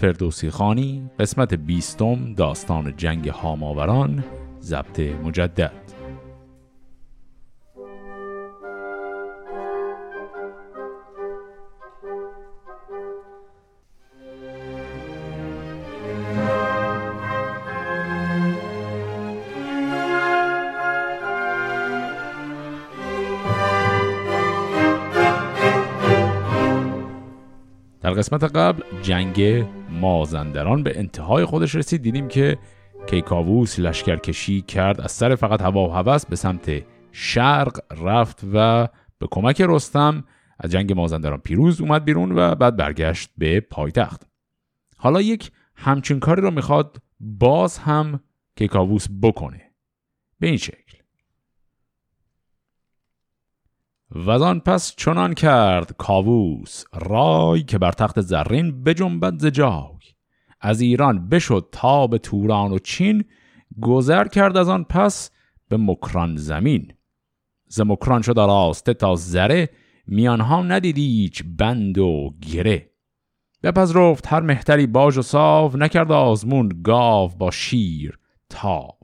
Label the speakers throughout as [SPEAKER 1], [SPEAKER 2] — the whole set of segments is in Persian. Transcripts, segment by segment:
[SPEAKER 1] فردوسی خانی قسمت بیستم داستان جنگ هاماوران ضبط مجدد. در قسمت قبل جنگ مازندران به انتهای خودش رسید. دیدیم که کیکاووس لشکرکشی کرد. از سر فقط هوا و هوس به سمت شرق رفت و به کمک رستم از جنگ مازندران پیروز اومد بیرون و بعد برگشت به پایتخت. حالا یک همچین کاری رو می‌خواد باز هم کیکاووس بکنه. به این شکل. وزان پس چنان کرد کاووس رای که بر تخت زرین بجنبد ز جای. از ایران بشد تا به توران و چین گذر کرد از آن پس به مکران زمین. ز مکران شد آراسته تا زره میانها ندیدی هیچ بند و گره. بپذرفت هر مهتری باج و ساو نکرد آزمون گاو با شیر تاو.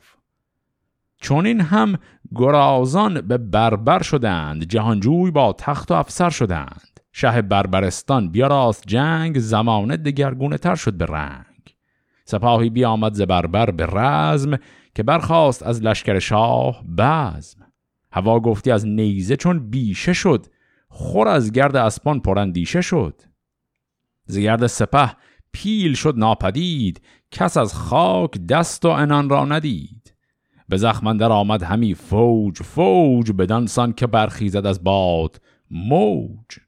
[SPEAKER 1] چون این هم گرازان به بربر شدند جهانجوی با تخت و افسر شدند. شه بربرستان بیاراست جنگ زمانه دگرگونه تر شد به رنگ. سپاهی بیامد ز بربر به رزم که برخواست از لشکر شاه بزم. هوا گفتی از نیزه چون بیشه شد خور از گرد اسپان پرندیشه شد. ز گرد سپه پیل شد ناپدید کس از خاک دست و انان را ندید. به زخمندر آمد همی فوج فوج بدانسان که برخیزد از باد موج.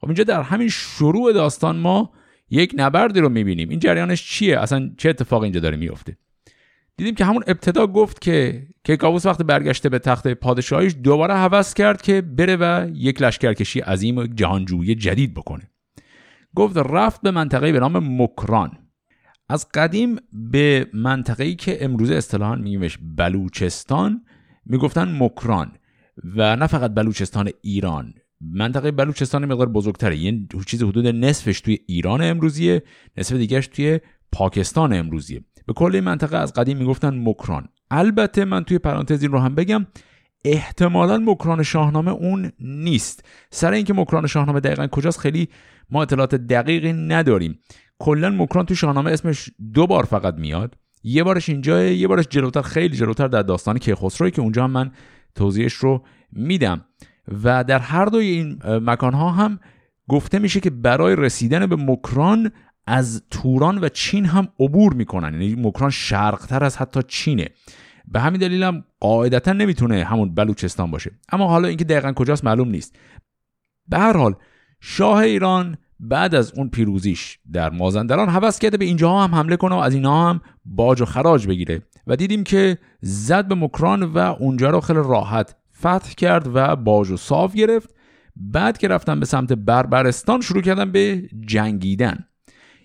[SPEAKER 1] خب اینجا در همین شروع داستان ما یک نبردی رو می‌بینیم. این جریانش چیه؟ اصلا چه اتفاقی اینجا داره میفته دیدیم که همون ابتدا گفت که کیکاووس وقت برگشته به تخت پادشاهیش دوباره هوس کرد که بره و یک لشکرکشی عظیم و جهانجویی جدید بکنه. گفت رفت به منطقه به نام مکران. از قدیم به منطقه‌ای که امروزه اصطلاحا میگیمش بلوچستان می‌گفتن مکران و نه فقط بلوچستان ایران. منطقه بلوچستان مقدار بزرگتره. یه چیز حدود نصفش توی ایران امروزیه نصف دیگهش توی پاکستان امروزیه. به کل این منطقه از قدیم می‌گفتن مکران. البته من توی پرانتز رو هم بگم احتمالا مکران شاهنامه اون نیست. سر اینکه مکران شاهنامه دقیقا کجاست خیلی ما اطلاعات دقیقی نداریم. کلا مکران تو شاهنامه اسمش دو بار فقط میاد. یه بارش اینجا یه بارش جلوتر خیلی جلوتر در داستان کیخسروی که اونجا هم من توضیحش رو میدم. و در هر دوی این مکانها هم گفته میشه که برای رسیدن به مکران از توران و چین هم عبور می‌کنن. یعنی مکران شرقتر از حتی چینه. به همین دلیل هم قاعدتا نمی‌تونه همون بلوچستان باشه. اما حالا اینکه دقیقا کجاست معلوم نیست. به هر حال شاه ایران بعد از اون پیروزیش در مازندران حوض کرده به اینجا هم حمله کنه و از اینها هم باج و خراج بگیره. و دیدیم که زد به مکران و اونجا رو خیلی راحت فتح کرد و باج و صاف گرفت. بعد که رفتن به سمت بربرستان شروع کردن به جنگیدن.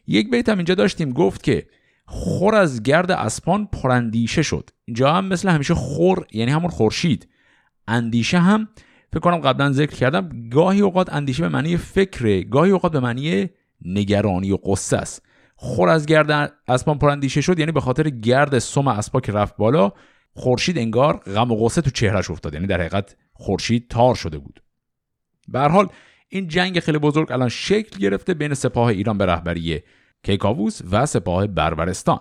[SPEAKER 1] یک بیت هم اینجا داشتیم گفت که خور از گرد اسپان پراندیشه شد. اینجا هم مثل همیشه خور یعنی همون خورشید. اندیشه هم فکر کنم قبلا ذکر کردم گاهی اوقات اندیشه به معنی فکره گاهی اوقات به معنی نگرانی و قصه است. خور از گرد اسپان پراندیشه شد یعنی به خاطر گرد سم اسبا که رفت بالا خورشید انگار غم و قصه تو چهرش افتاد یعنی در حقیقت خورشید تار شده بود. به حال این جنگ خیلی بزرگ الان شکل گرفته بین سپاه ایران به رهبری کیکاووس و سپاه بربرستان.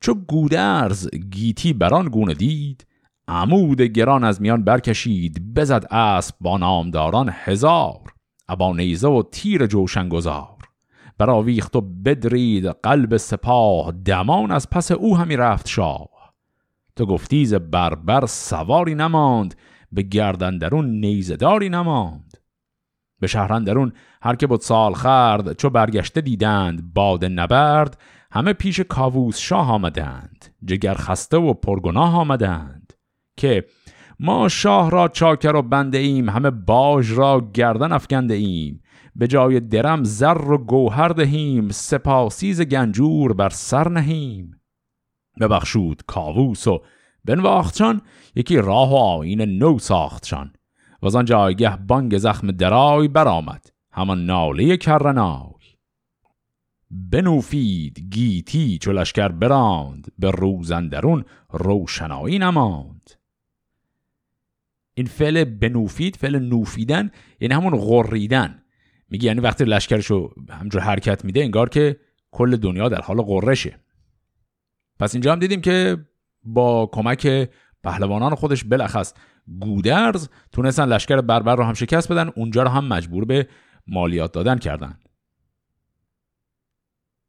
[SPEAKER 1] چو گودرز گیتی بران گونه دید عمود گران از میان برکشید بزد اسب با نامداران هزار ابا نیزه و تیر جوشن گذار براویخت و بدرید قلب سپاه دمان از پس او همی رفت شاه. تو گفتیز بربر سواری نماند به گردندرون نیزداری نماند. به شهرندرون هر که بود سال خرد چو برگشته دیدند باد نبرد همه پیش کاووس شاه آمدند جگر خسته و پرگناه آمدند. که ما شاه را چاکر و بنده ایم همه باج را گردن افکنده ایم. به جای درم زر و گوهر دهیم سپاسیز گنجور بر سر نهیم. ببخشود کاووس و بنواختشان یکی راه و آین نو ساختشان. و آن جایگه بانگ زخم درای برآمد همان ناله کرنای. بنوفید گیتی چو لشکر براند به روزندرون روشنایی نماند. این فعل بنوفید فعل نوفیدن یعنی همون غریدن. میگه یعنی وقتی لشکرشو همجور حرکت میده انگار که کل دنیا در حال غرشه. پس اینجا هم دیدیم که با کمک پهلوانان خودش بلخص گودرز تونستن لشکر بربر رو هم شکست بدن اونجا رو هم مجبور به مالیات دادن کردن.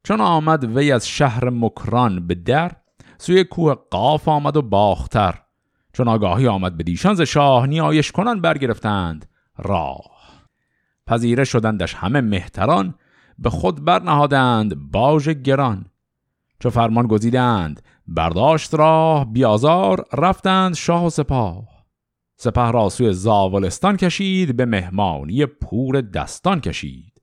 [SPEAKER 1] چون آمد وی از شهر مکران به در سوی کوه قاف آمد و باختر. چون آگاهی آمد به دیشان ز شاه نیایش کنان برگرفتند راه. پذیره شدندش همه مهتران به خود برنهادند باج گران. چو فرمان گزیدند برداشت راه بیازار رفتند شاه و سپاه. سپه را سوی زاولستان کشید به مهمانی پور دستان کشید.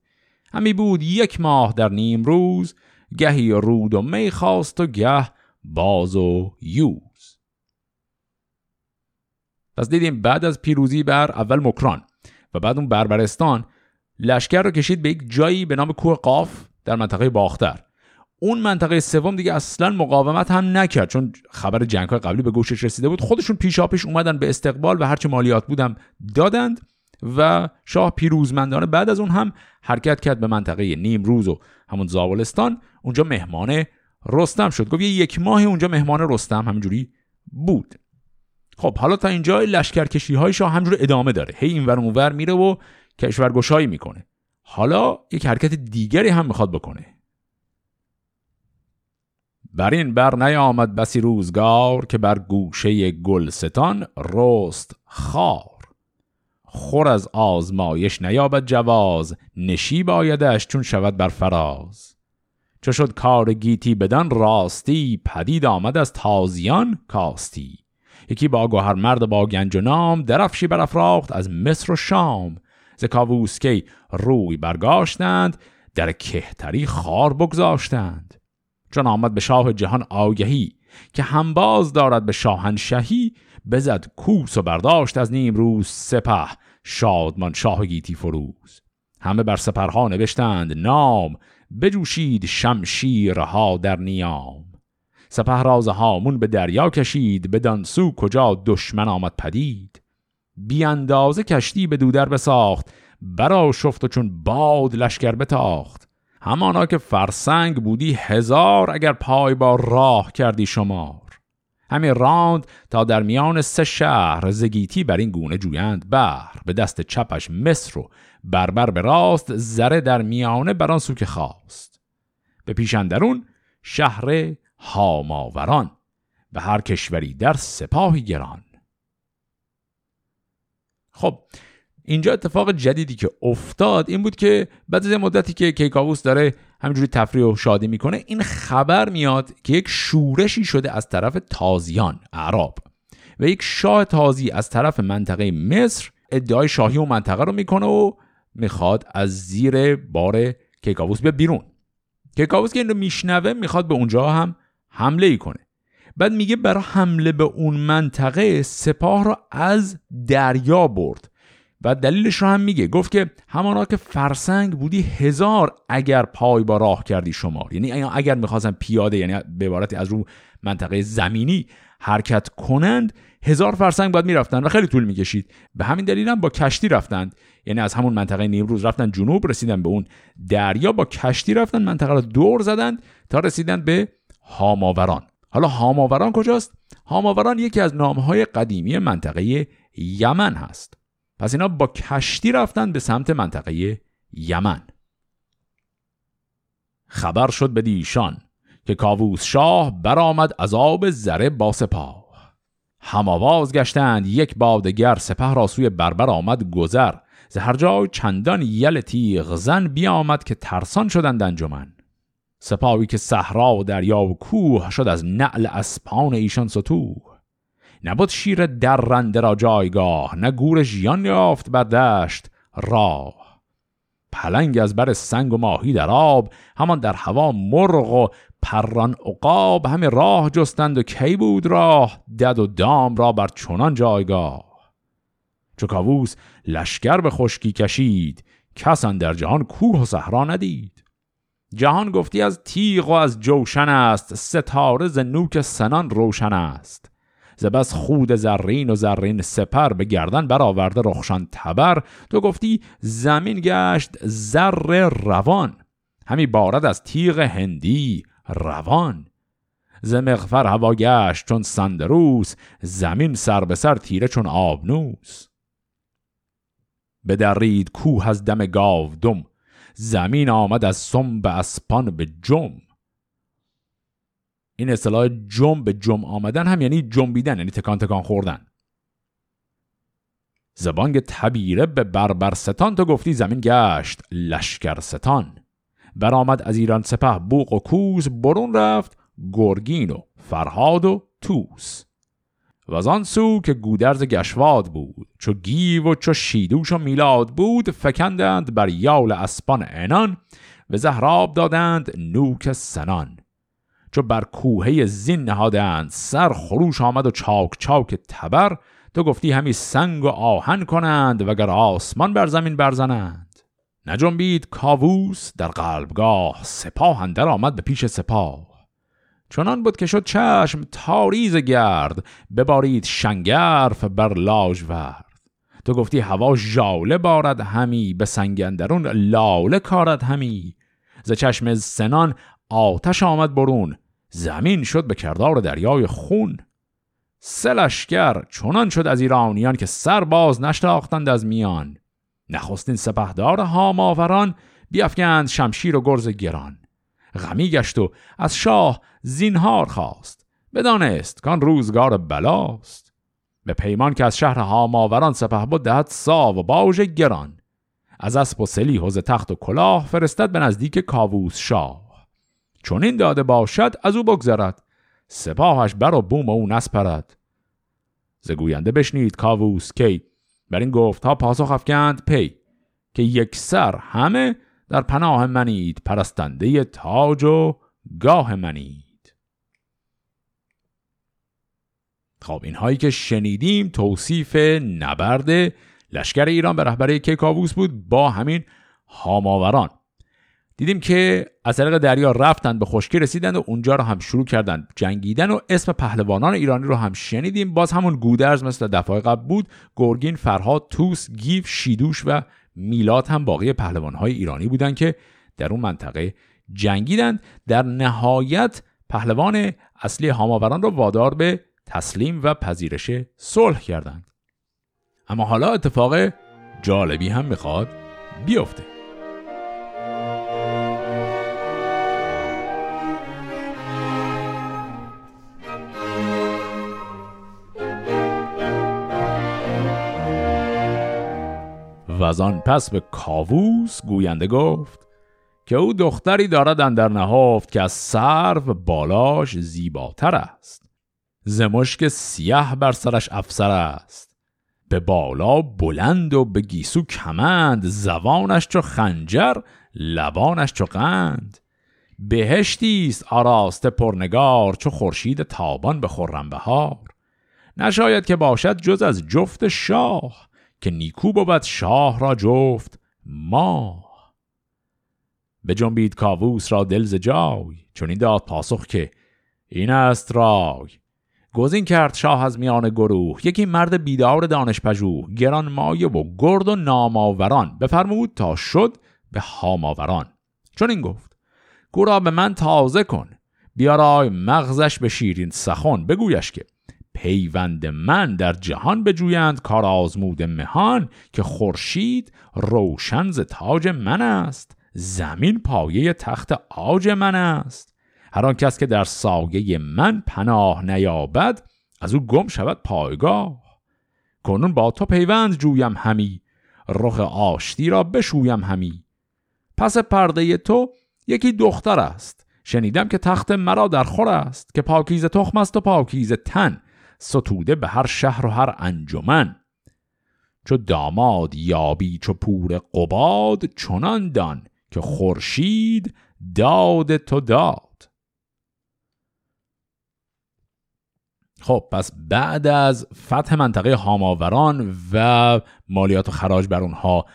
[SPEAKER 1] همی بود یک ماه در نیم روز گهی رود و می خواست و گه باز و یوز. پس دیدیم بعد از پیروزی بر اول مکران و بعد اون بربرستان لشکر رو کشید به یک جایی به نام کوه قاف در منطقه باختر. اون منطقه سوم دیگه اصلا مقاومت هم نکرد چون خبر جنگ های قبلی به گوشش رسیده بود. خودشون پیشاپیش اومدن به استقبال و هرچه مالیات بودم دادند و شاه پیروزمندانه بعد از اون هم حرکت کرد به منطقه نیمروز و همون زاولستان اونجا مهمان رستم شد. گفت یک ماهی اونجا مهمان رستم همینجوری بود. خب حالا تا اینجا لشکرکشی های شاه همجور ادامه داره. هی اینور اونور میره و کشورگشایی می‌کنه. حالا یک حرکت دیگری هم می‌خواد بکنه. بر این بر نیامد بسی روزگار که بر گوشه گلستان رست خار. خور از آزمایش نیابد جواز نشی بایدش چون شود بر فراز. چو شد کار گیتی بدن راستی پدید آمد از تازیان کاستی. یکی با گوهر مرد با گنج و نام درفشی برافراخت از مصر و شام. ز کاووسکی روی برگاشتند در کهتری خار بگذاشتند. چون آمد به شاه جهان آگهی که همباز دارد به شاهنشهی بزد کوس و برداشت از نیم روز سپه شادمان شاه گیتی فروز. همه بر سپرها نوشتند نام بجوشید شمشیرها در نیام. سپه راز هامون به دریا کشید به دانسو کجا دشمن آمد پدید. بی اندازه کشتی به دودر بساخت برا شفت و چون باد لشکر بتاخت. همانا که فرسنگ بودی هزار اگر پای با راه کردی شمار. همین راند تا در میان سه شهر زگیتی بر این گونه جویند بر به دست چپش مصر و بربر به راست زره در میانه بر آن سو که خواست. به پیشندرون شهر هاماوران به هر کشوری در سپاهی گران. خب اینجا اتفاق جدیدی که افتاد این بود که بعد از مدتی که کیکاووس داره همینجوری تفریح و شادی می‌کنه این خبر میاد که یک شورشی شده از طرف تازیان عرب و یک شاه تازی از طرف منطقه مصر ادعای شاهی و منطقه رو می‌کنه و می‌خواد از زیر بار کیکاووس به بیرون. کیکاووس که این رو میشنوه می‌خواد به اونجا هم حمله ای کنه. بعد میگه برای حمله به اون منطقه سپاه را از دریا برد. و دلیلش رو هم میگه. گفت که همانا که فرسنگ بودی هزار اگر پای با راه کردی شمار یعنی اگر می‌خواستن پیاده یعنی به عبارتی از رو منطقه زمینی حرکت کنند هزار فرسنگ باید می‌رفتن و خیلی طول می‌کشید. به همین دلیل هم با کشتی رفتند. یعنی از همون منطقه نیمروز رفتن جنوب رسیدن به اون دریا با کشتی رفتن منطقه رو دور زدند تا رسیدن به هاماوران. حالا هاماوران کجاست؟ هاماوران یکی از نامهای قدیمی منطقه یمن هست. پس اینا با کشتی رفتن به سمت منطقه یمن. خبر شد به دیشان که کاووس شاه برآمد از آب زره با سپاه. هم آواز گشتند یک بادگر سپه را سوی بربر آمد گذر. ز هر جای چندان یل تیغ زن بیامد که ترسان شدند انجمن. سپاهی که صحرا و دریا و کوه شد از نعل اسپان ایشان ستوه نبود شیر درنده را جایگاه نه گور ژیان یافت بر دشت راه. پلنگ از بر سنگ و ماهی در آب همان در هوا مرغ و پران عقاب همه راه جستند و کی بود راه؟ دد و دام را بر چنان جایگاه. چو کاووس لشکر به خشکی کشید کس در جهان کوه و صحرا ندید. جهان گفتی از تیغ و از جوشن است ستاره ز نوک سنان روشن است. ز بس خود زرین و زرین سپر به گردن برآورده رخشان تبر تو گفتی زمین گشت زر روان. همی بارد از تیغ هندی روان. ز مغفر هوا گشت چون سندروس زمین سر به سر تیره چون آبنوس. بدرید کوه از دم گاو دم زمین آمد از سم به اسپان به جم. این اصطلاح جم به جم آمدن هم یعنی جنبیدن یعنی تکان تکان خوردن. زبانگ تبیره به بربر ستان تو گفتی زمین گشت لشکر ستان. برآمد از ایران سپه بوق و کوز برون رفت گرگین و فرهاد و توس و آن سو که گودرز گشواد بود چو گیو و چو شیدوش و میلاد بود فکندند بر یال اسپان انان و زهراب دادند نوک سنان. چو بر کوهه زین نهادند سر خروش آمد و چاک چاک تبر تو گفتی همی سنگ و آهن کنند وگر آسمان بر زمین برزنند. نجنبید کاووس در قلبگاه سپاه اندر آمد به پیش سپاه. چنان بود که شد چشم تاریز گرد ببارید شنگرف بر ورد. تو گفتی هوا ژاله بارد همی به سنگ اندرون لاله کارد همی. ز چشم سنان آتش آمد برون زمین شد به کردار دریای خون. سلشگر چنان شد از ایرانیان که سر باز نشتاختند از میان. نخستین سپهدار هاماوران بیافگند شمشیر و گرز گران. غمی گشت و از شاه زینهار خواست. بدانست کان روزگار بلاست. به پیمان که از شهر هاماوران سپه بود دهد سا و باژ گران. از اسب و سلیح و تخت و کلاه فرستد به نزدیک کاووس شاه. چون این داده باشد از او بگذرد. سپاهش بر و بوم او نسپرد. زگوینده بشنید کاووس کی. بر این گفت ها پاسخ افکند پی که یک سر همه در پناه منید پرستنده تاج و گاه منید. خب اینهایی که شنیدیم توصیف نبرد لشکر ایران به رهبری کیکاووس بود با همین هاماوران. دیدیم که از طریق دریا رفتن به خشکی رسیدن و اونجا رو هم شروع کردن جنگیدن و اسم پهلوانان ایرانی رو هم شنیدیم. باز همون گودرز مثل دفعه قبل بود گرگین فرهاد توس گیف شیدوش و میلاد هم باقی پهلوانهای ایرانی بودند که در اون منطقه جنگیدند. در نهایت پهلوان اصلی هاماوران را وادار به تسلیم و پذیرش صلح کردند. اما حالا اتفاق جالبی هم می‌خواد بیفته. و از آن پس به کاووس گوینده گفت که او دختری دارد اندر نهافت که از سرو بالاش زیباتر است. زمشک سیاه بر سرش افسر است. به بالا بلند و به گیسو کمند زبانش چو خنجر لبانش چو قند. بهشتی است آراسته پرنگار چو خورشید تابان به خرم بهار. نشاید که باشد جز از جفت شاه که نیکو بود شاه را جفت ما به جنبید کاووس را دل ز جای چون این داد پاسخ که این است رای. گزین کرد شاه از میان گروه. یکی مرد بیدار دانش پژوه گران مایه و گرد و ناماوران بفرمود تا شد به هاماوران. چون این گفت گورا به من تازه کن. بیارای مغزش به شیرین سخن. بگویش که پیوند من در جهان بجویند کار آزمود مهان که خورشید روشن ز تاج من است. زمین پایه تخت آج من است. هر آن کس که در سایه من پناه نیابد از او گم شود پایگاه. کنون با تو پیوند جویم همی رخ آشتی را بشویم همی. پس پرده تو یکی دختر است. شنیدم که تخت مرا در خور است که پاکیز تخم است و پاکیز تن ستوده به هر شهر و هر انجمن. چو داماد یابی چو پور قباد چنان دان که خورشید داد تو داد. خب پس بعد از فتح منطقه هاماوران و مالیات و خراج بر اونها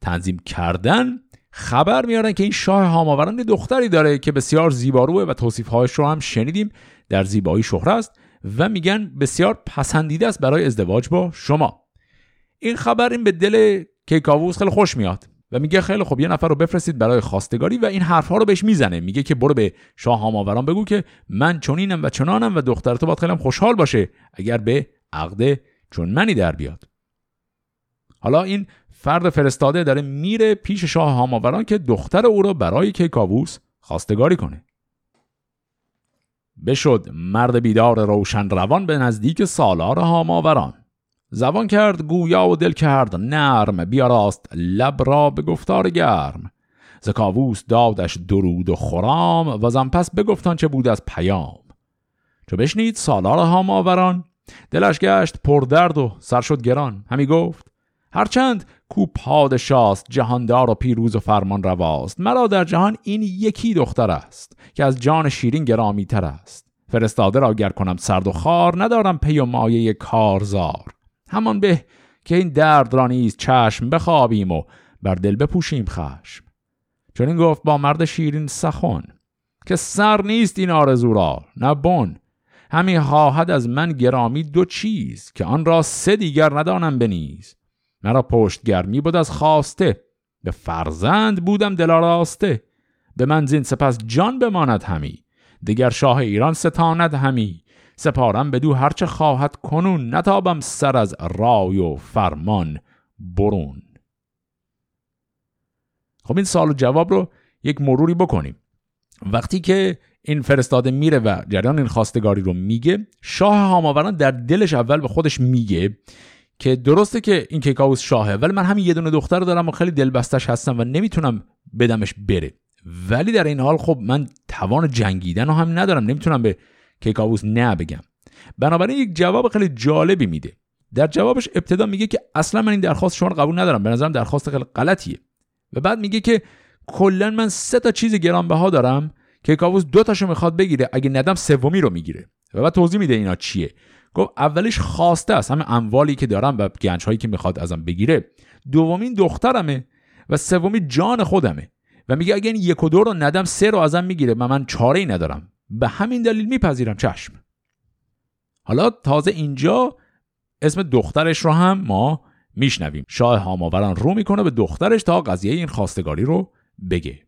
[SPEAKER 1] تنظیم کردن خبر میارن که این شاه هاماوران دختری داره که بسیار زیباروه و توصیفهایش رو هم شنیدیم در زیبایی شهره است و میگن بسیار پسندیده است برای ازدواج با شما. این خبر این به دل کیکاووس خیلی خوش میاد. و میگه خیلی خب یه نفر رو بفرستید برای خواستگاری و این حرفها رو بهش می‌زنه. میگه که برو به شاه هاماوران بگو که من چنینم و چنانم و دختر تو باید خیلی خوشحال باشه اگر به عقد چون منی در بیاد. حالا این فرد فرستاده داره میره پیش شاه هاماوران که دختر او را برای کیکاووس خواستگاری کنه. بشد مرد بیدار روشن روان به نزدیک سالار هاماوران. زبان کرد گویا و دل کرد نرم بیاراست لب را به گفتار گرم. زکاووس دادش درود و خرام و پس بگفتان چه بود از پیام. چو بشنید سالار هاماوران دلش گشت پردرد و سر شد گران. همی گفت هرچند کو پادشاست جهاندار و پیروز و فرمان رواست مرا در جهان این یکی دختر است که از جان شیرین گرامی تر است. فرستاده را گر کنم سرد و خار ندارم پی و مایه کارزار. همان به که این درد را نیز چشم بخوابیم و بر دل بپوشیم خشم. چون این گفت با مرد شیرین سخن که سر نیست این آرزو را نه بن. همی خواهد از من گرامی دو چیز که آن را سه دیگر ندانم بنیز مرا پشت گرمی بود از خواسته به فرزند بودم دلاراسته به من زین سپس جان بماند همی دیگر شاه ایران ستاند همی. سپارم بدو هرچه خواهد کنون نتابم سر از رای و فرمان برون. خب این سال و جواب رو یک مروری بکنیم. وقتی که این فرستاده میره و جریان این خواستگاری رو میگه شاه هاماوران در دلش اول به خودش میگه که درسته که این کیکاوس شاهه ولی من همین یه دونه دختر دارم و خیلی دلبستش هستم و نمی‌تونم بدمش بره. ولی در این حال خب من توان جنگیدن رو هم ندارم. نمی‌تونم به کیکاووس نه بگم. بنابراین یک جواب خیلی جالبی میده. در جوابش ابتدا میگه که اصلا من این درخواست شما رو قبول ندارم. به نظرم درخواست خیلی غلطیه. و بعد میگه که کلا من سه تا چیز گرانبها دارم که کاووس دو تاشو می‌خواد بگیره اگه ندم سومی رو می‌گیره. و بعد توضیح میده اینا چیه. گفت اولش خواسته است همه اموالی که دارم و گنج هایی که می‌خواد ازم بگیره. دومین دخترمه و سومی جان خودمه. و میگه اگه این یک و دو رو ندم سه رو ازم می‌گیره. و من چاره ای ندارم. به همین دلیل میپذیرم چشم. حالا تازه اینجا اسم دخترش رو هم ما میشنویم. شاه هاماوران رو می‌کنه به دخترش تا قضیه این خواستگاری رو بگه.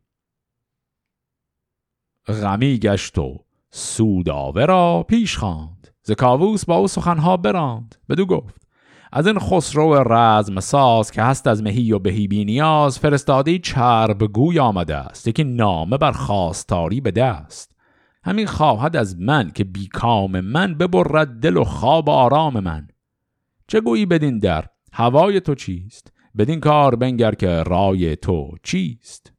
[SPEAKER 1] غمی گشت و سوداوه را پیش خواند. ز کاووس با او سخنها براند. بدو گفت از این خسرو رزم ساز که هست از مهی و بهی بی نیاز فرستاده چرب گوی آمده است. یکی نامه بر خواستاری به دست همین خواهد از من که بیکام من ببرد دل و خواب آرام من. چه گویی بدین در؟ هوای تو چیست؟ بدین کار بنگر که رای تو چیست؟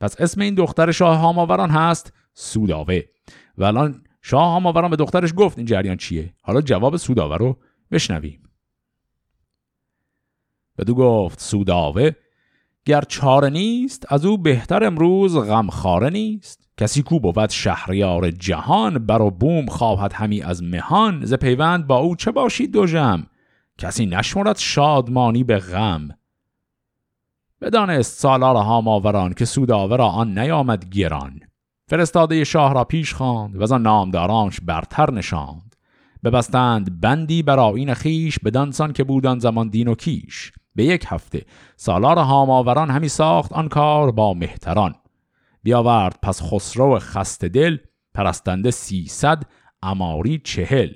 [SPEAKER 1] پس اسم این دختر شاه هاماوران هست سوداوه. و الان شاه هاماوران به دخترش گفت این جریان چیه؟ حالا جواب سوداوه رو بشنویم. بدو گفت سوداوه گر چاره نیست از او بهتر امروز غمخواره نیست. کسی کو بود شهریار جهان بر و بوم خواهد همی از مهان. ز پیوند با او چه باشید دو جم کسی نشمرد شادمانی به غم. بدانست سالار هاماوران که سوداوه را آن نیامد گران. فرستاده شاه را پیش خواند و آن نامدارانش برتر نشاند. ببستند بندی بر آیین خیش بدانسان که بودان زمان دین و کیش. به یک هفته. سالار هاماوران همی ساخت آن کار با مهتران. بیاورد پس خسرو خست دل پرستنده سیصد اماری چهل.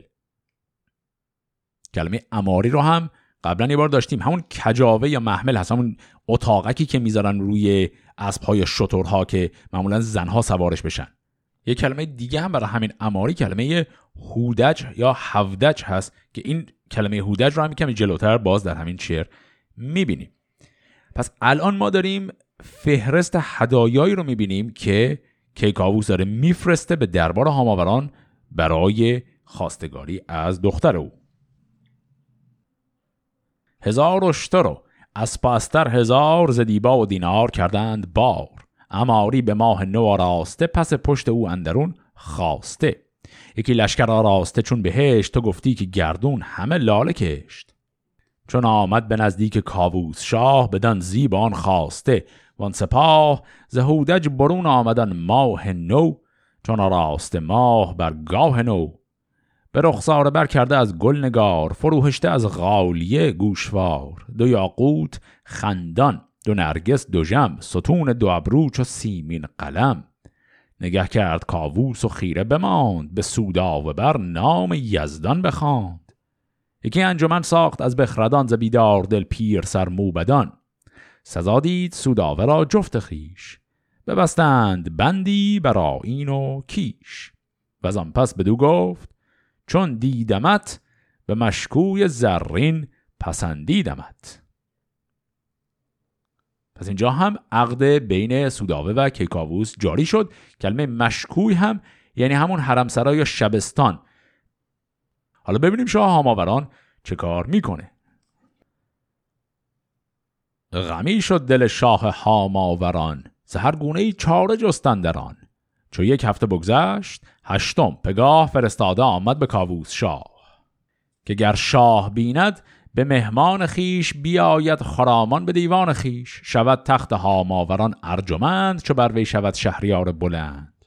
[SPEAKER 1] کلمه اماری رو هم قبلا یه بار داشتیم. همون کجاوه یا محمل هست. همون اتاقکی که می‌ذارن روی اسبها یا شترها که معمولا زنها سوارش بشن. یه کلمه دیگه هم برای همین اماری کلمه هودج یا هودج هست که این کلمه هودج رو هم کمی جلوتر باز در همین شعر می‌بینیم. پس الان ما داریم فهرست هدایایی رو می‌بینیم که کیکاووس داره میفرسته به دربار هاماوران برای خواستگاری از دختر او. هزار اشتر از پاستر هزار زدیبا و دینار کردند بار. اماری به ماه نو آراسته پس پشت او اندرون خواسته یکی لشکر آراسته چون بهشت تو گفتی که گردون همه لاله کشت. چون آمد به نزدیک کاووس شاه بدن زیبان خواسته. وان سپاه زهودج برون آمدن ماه نو چون راست ماه بر گاه نو. به رخسار بر کرده از گل نگار فروهشته از غالیه گوشوار. دو یاقوت خندان دو نرگس دو جم ستون دو ابرو چو سیمین قلم. نگه کرد کاووس و خیره بماند به سودا و بر نام یزدان بخواند. یکی انجمن ساخت از بخردان ز بیدار دل پیر سر موبدان سزا دید سوداوه را جفت خیش ببستند بندی برا این و کیش. و آن پس بدو گفت چون دیدمت به مشکوی زرین پسندیدمت. پس اینجا هم عقد بین سوداوه و کیکاووس جاری شد. کلمه مشکوی هم یعنی همون حرمسرا یا شبستان. حالا ببینیم شاه هاماوران چه کار می‌کنه. غمی شد دل شاه هاماوران هر گونه ای چاره جستن دران چو یک هفته بگذشت هشتم پگاه فرستاده آمد به کاووس شاه. که گر شاه بیند به مهمان خیش بیاید خرامان به دیوان خیش. شود تخت هاماوران ارجمند چو بر وی شود شهریار بلند.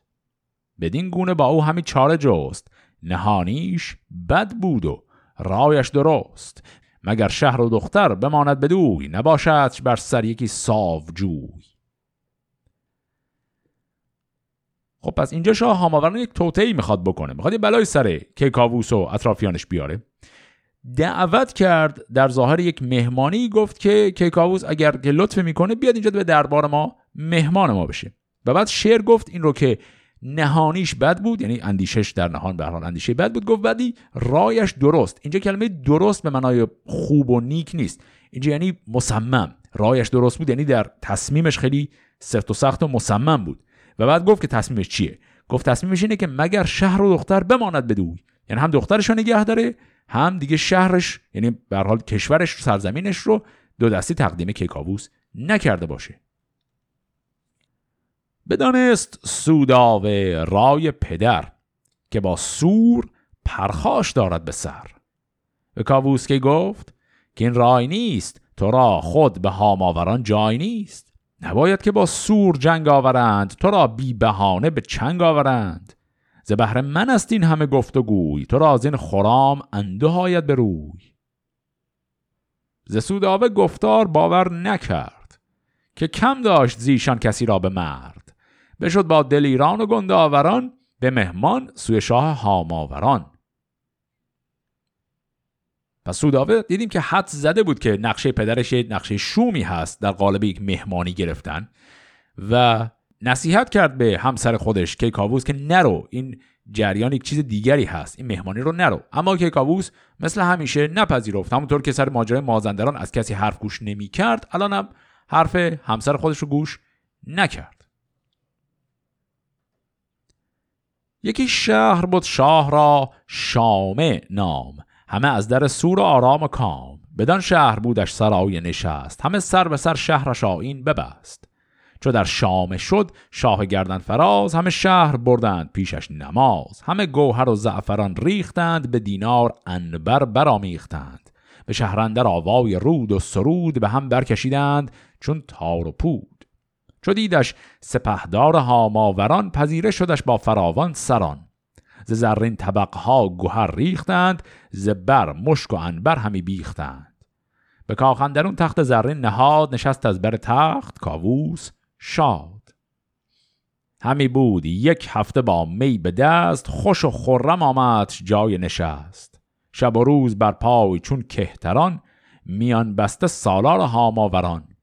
[SPEAKER 1] بدین گونه با او همی چاره جست. نهانیش بد بود و رایش درست. مگر شهر و دختر بماند بدوی نباشد بر سر یکی جوی خب پس اینجا شاه هاماوران یک توطئه‌ای می‌خواد بکنه. می‌خواد یه بلای سر کیکاووس و اطرافیانش بیاره. دعوت کرد در ظاهر یک مهمانی گفت که کیکاووس اگر که لطف می‌کنه بیاد اینجا به دربار ما مهمان ما بشه. و بعد شعر گفت این رو که نهانیش بد بود یعنی اندیشش در نهان به اندیشه بد بود گفت بدی رایش درست. اینجا کلمه درست به معنای خوب و نیک نیست. اینجا یعنی مصمم. رایش درست بود یعنی در تصمیمش خیلی سخت و سخت و مصمم بود. و بعد گفت که تصمیمش چیه؟ گفت تصمیمش اینه که مگر شهر و دختر بماند بدوی. یعنی هم دخترش رو نگه داره هم دیگه شهرش یعنی به حال کشورش سرزمینش رو دو دستی تقدیم کیکاووس نکرده باشه. بدانست سوداوه رای پدر که با سور پرخاش دارد به سر. به کاووس که گفت که این رای نیست تو را خود به هاماوران جای نیست. نباید که با سور جنگ آورند تو را بی بهانه به چنگ آورند. ز بهر من است این همه گفت و گوی تو را از این خرام انده هاید به روی. ز سوداوه گفتار باور نکرد که کم داشت زیشان کسی را به مرد. بشد با دلیران و گنداوران به مهمان سوی شاه هاماوران پس سوداوه دیدیم که حد زده بود که نقشه پدرش نقشه شومی هست در قالب یک مهمانی گرفتن و نصیحت کرد به همسر خودش کیکاووس که نرو این جریان یک چیز دیگری هست این مهمانی رو نرو. اما کیکاووس مثل همیشه نپذیرفت. همونطور که سر ماجرای مازندران از کسی حرف گوش نمی کرد الانم حرف همسر خودش رو گوش نکرد. یکی شهر بود شاه را شامه نام. همه از در سور و آرام و کام. بدان شهر بودش سرای نشست. همه سر به سر شهرش آین ببست. چو در شام شد شاه گردن فراز. همه شهر بردند پیشش نماز. همه گوهر و زعفران ریختند به دینار انبر برامیختند به شهرندر آوای رود و سرود به هم برکشیدند چون تار و پود. چو دیدش سپهدار هاماوران پذیره شدش با فراوان سران. ز زرین طبقها گوهر ریختند ز بر مشک و انبر همی بیختند. به کاخندرون تخت زرین نهاد نشست از بر تخت کاووس شاد. همی بود یک هفته با می به دست خوش و خرم آمد جای نشست. شب و روز بر پای چون کهتران میان بسته سالار هاماوران.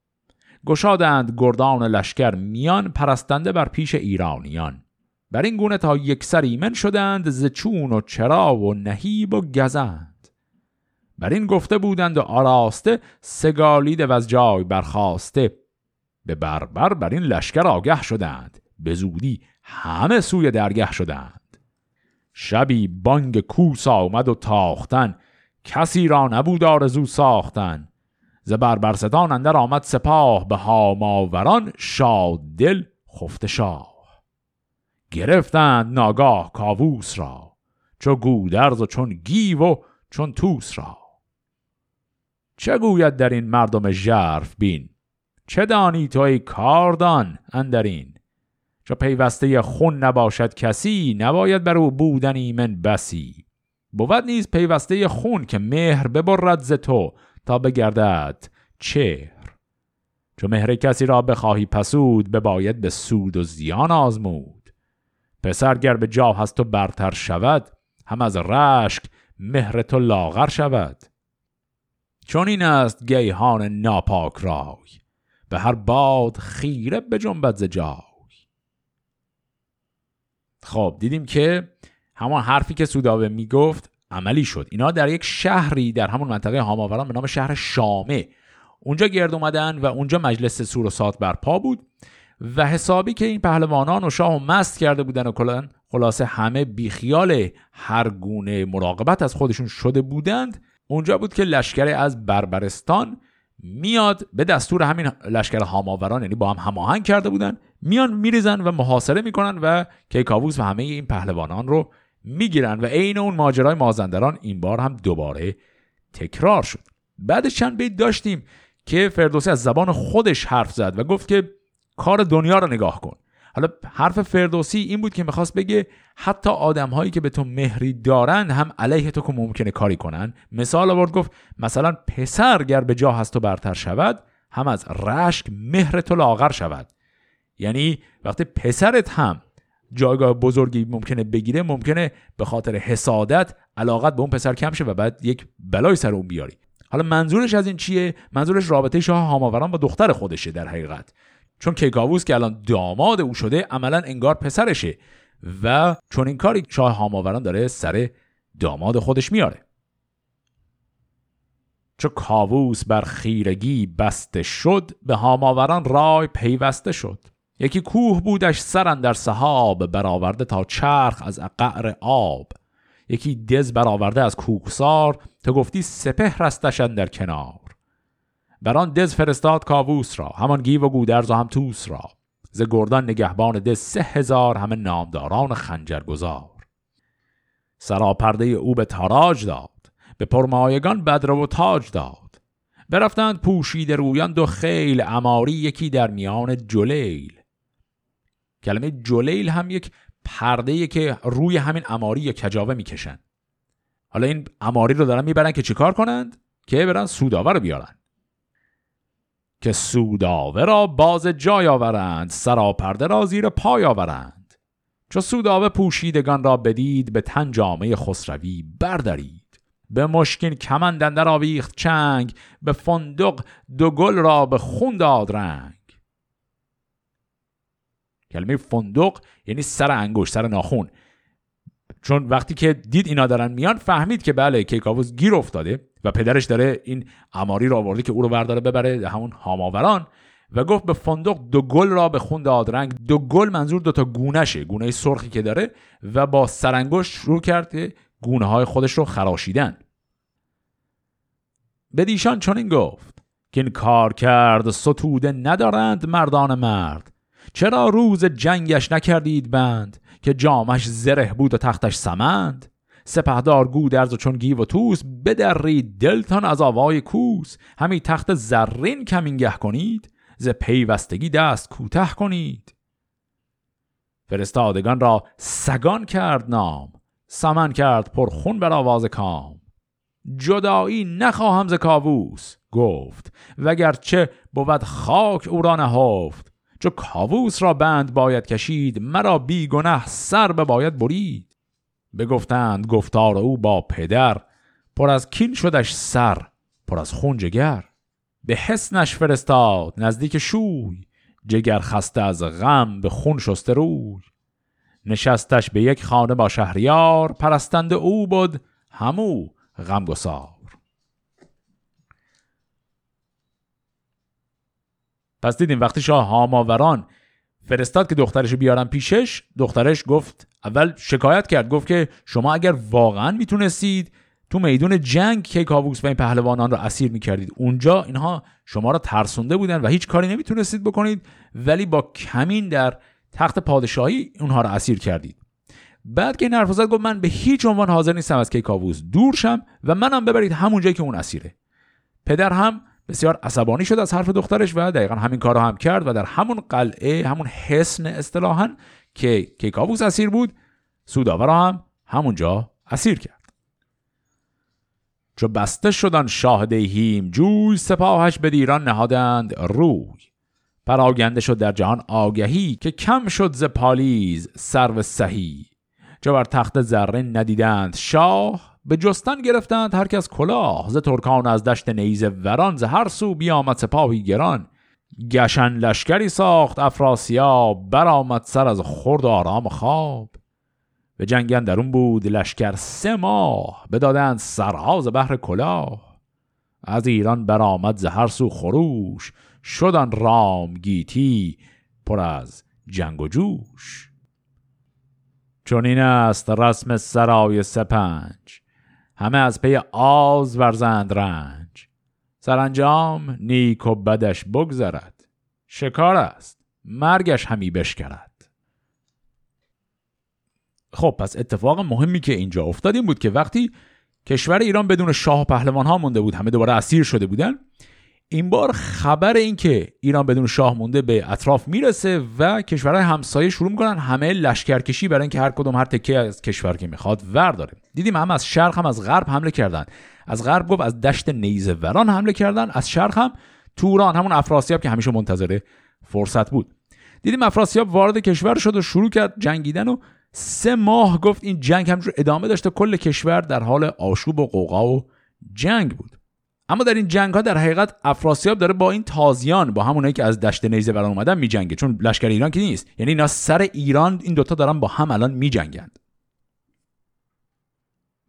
[SPEAKER 1] گشادند گردان لشکر میان پرستنده بر پیش ایرانیان. بر این گونه تا یک سر ایمن شدند ز چون و چرا و نهیب و گزند. بر این گفته بودند و آراسته سگالید و از جای برخواسته به بربر بر این لشکر آگه شدند. به زودی همه سوی درگه شدند. شبی بانگ کوس آمد و تاختن. کسی را نبود آرزو ساختن. ز بربرستان اندر آمد سپاه به هاماوران شاد دل خفته شاه. گرفتند ناگاه کاووس را چو گودرز و چون گیو و چون توس را. چه گوید در این مردم ژرف بین؟ چه دانی تو ای کاردان اندرین چو پیوسته خون نباشد کسی نباید بر او بودن ایمن بسی. بود نیز پیوسته خون که مهر ببرد ز تو تا بگردد چهر. چو مهر کسی را بخواهی پسود بباید به سود و زیان آزمود. پسر گر به جاه هست و برتر شود هم از رشک مهر تو لاغر شود. چون این است گیهان ناپاک رای. به هر باد خیره به جنبت ز جای. خب دیدیم که همان حرفی که سودابه می‌گفت عملی شد. اینا در یک شهری در همون منطقه هاماوران به نام شهر شامه. اونجا گرد اومدن و اونجا مجلس سور برپا بود و حسابی که این پهلوانان و شاه و مست کرده بودن و کلان خلاصه همه بیخیال هر گونه مراقبت از خودشون شده بودند. اونجا بود که لشکر از بربرستان میاد به دستور همین لشکر هاماوران یعنی با هم هماهنگ کرده بودن میان میریزن و محاصره می‌کنن و کیکاووس و همه این پهلوانان رو می‌گیرن و عین اون ماجرای مازندران این بار هم دوباره تکرار شد. بعدش چند بیت داشتیم که فردوسی از زبان خودش حرف زد و گفت که کار دنیا رو نگاه کن. حالا حرف فردوسی این بود که می‌خواست بگه حتی آدم هایی که به تو مهری دارن هم علیه تو که ممکنه کاری کنن. مثال آورد گفت مثلا پسر گر به جا هست و برتر شود هم از رشک مهر تو لاغر شود. یعنی وقتی پسرت هم جایگاه بزرگی ممکنه بگیره ممکنه به خاطر حسادت علاقت به اون پسر کم شه و بعد یک بلای سر اون بیاری. حالا منظورش از این چیه؟ منظورش رابطه شاه هاماوران با دختر خودشه در حقیقت. چون کیکاووس که الان داماد او شده عملا انگار پسرشه و چون این کاری شاه هاماوران داره سر داماد خودش میاره. چو کاووس بر خیرگی بسته شد به هاماوران رای پیوسته شد. یکی کوه بودش سرن در صحاب برآورده تا چرخ از قعر آب. یکی دز برآورده از کوکسار تا گفتی سپه رستشن در کنار. بر آن دز فرستاد کاووس را همان گیو و گودرز و هم توس را. ز گردان نگهبان دز سه هزار همه نامداران خنجرگزار. سراپرده او به تاراج داد به پرمایگان بدر و تاج داد. برفتند پوشیده رویان دو خیل اماری یکی در میان جلیل. کلمه جلیل هم یک پرده که روی همین اماری یا کجاوه می‌کشن. حالا این اماری رو دارن می‌برن که چیکار کنند؟ که برن سوداوه رو بیارن. که سوداوه را باز جای آورند سراپرده را زیر پای آورند. چو سوداوه پوشیدگان را بدید به تن جامعه خسروی بردارید به مشکین کمندندر آویخت چنگ به فندق دو گل را به خون داد کلمه فندق یعنی سر انگوش سر ناخون. چون وقتی که دید اینا دارن میان فهمید که بله کیکاووس گیر افتاده و پدرش داره این اماری را آورده که او رو برداره ببره همون هاماوران و گفت به فندق دو گل را به خون داد. رنگ دو گل منظور دو تا گونهشه گونه سرخی که داره و با سرانگشت شروع کرد گونه های خودش رو خراشیدن. به دیشان چنین گفت که این کار کرد ستوده ندارند مردان مرد. چرا روز جنگش نکردید بند که جامش زره بود و تختش سمند؟ سپهدار گودرز و چون گیو و توس بدرید دلتان از آوای کوس. همی تخت زرین کمینگه کنید ز پیوستگی دست کوته کنید. فرستادگان را سگان کرد نام سمن کرد پر خون بر آواز کام. جدایی نخواهم ز کاووس گفت وگرچه بود خاک او را نهفت. چو کاووس را بند باید کشید مرا بی گنه سر به باید برید. بگفتند گفتار او با پدر پر از کین شدش سر پر از خون جگر. به حسنش فرستاد نزدیک شوی جگر خسته از غم به خون شسته روی. نشستش به یک خانه با شهریار پرستند او بود همو غمگسار. پس دیدیم وقتی شاه هاماوران فرستاد که دخترش بیارن پیشش دخترش گفت اول شکایت کرد گفت که شما اگر واقعا می‌تونستید تو میدون جنگ که کاووس و این پهلوانان رو اسیر می‌کردید اونجا اینها شما را ترسونده بودن و هیچ کاری نمی‌تونستید بکنید ولی با کمین در تخت پادشاهی اونها رو اسیر کردید. بعد که این گفت من به هیچ عنوان حاضر نیستم از کیکاووس دور شم و منم ببرید همون جایی که اون اسیره. پدر هم بسیار عصبانی شد از حرف دخترش و دقیقا همین کار هم کرد و در همون قلعه همون حسن اصطلاحا که کیکاووس اسیر بود سوداورا هم همونجا اسیر کرد. چو بسته شدن شاه هیم جوی سپاهش به دیران نهادند روی. پراگنده شد در جهان آگهی که کم شد ز پالیز سرو سهی. چو بر تخت زره ندیدند شاه به جستن گرفتند هر کس کلاه ز ترکان از دشت نیزه وران ز هر سو بیامد سپاهی گران. گشن لشکری ساخت افراسیاب برآمد سر از خورد آرام خواب. به جنگ درون بود لشکر سه ماه بدادند سرها ز بحر کلاه. از ایران برآمد ز هر سو خروش شدن رام گیتی پر از جنگ و جوش. چون این است رسم سرای سپنج. همه از پی آز ورزند رنج. سرانجام نیک و بدش بگذرد. شکار است مرگش همی بشکرد. خب پس اتفاق مهمی که اینجا افتاد این بود که وقتی کشور ایران بدون شاه و پهلوان ها مونده بود همه دوباره اسیر شده بودن این بار خبر این که ایران بدون شاه مونده به اطراف می‌رسه و کشورهای همسایه شروع می‌کنن همه لشکرکشی برای اینکه هر کدوم هر تکه از کشور که می‌خواد ورداره دیدیم هم از شرق هم از غرب حمله کردن. از غرب گفت از دشت نیزه وران حمله کردن. از شرق هم توران همون افراسیاب که همیشه منتظر فرصت بود. دیدیم افراسیاب وارد کشور شد و شروع کرد جنگیدن و سه ماه گفت این جنگ همجور ادامه داشته کل کشور در حال آشوب و قوقا و جنگ بود. اما در این جنگ ها در حقیقت افراسیاب داره با این تازیان با همونایی که از دشت نیزه بران اومدن میجنگه. چون لشکر ایران که نیست. یعنی اینا سر ایران این دوتا دارن با هم الان میجنگند.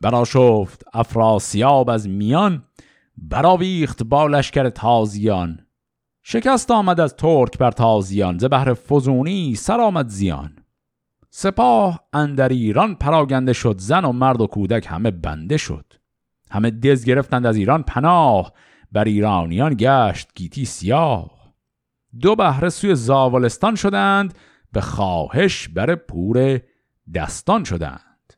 [SPEAKER 1] براشفت افراسیاب از میان براویخت با لشکر تازیان. شکست آمد از ترک بر تازیان ز بهر فزونی سر آمد زیان. سپاه اندر ایران پراگنده شد زن و مرد و کودک همه بنده شد. همه دز گرفتند از ایران پناه. بر ایرانیان گشت گیتی سیاه. دو بهره سوی زاولستان شدند به خواهش بر پور دستان شدند.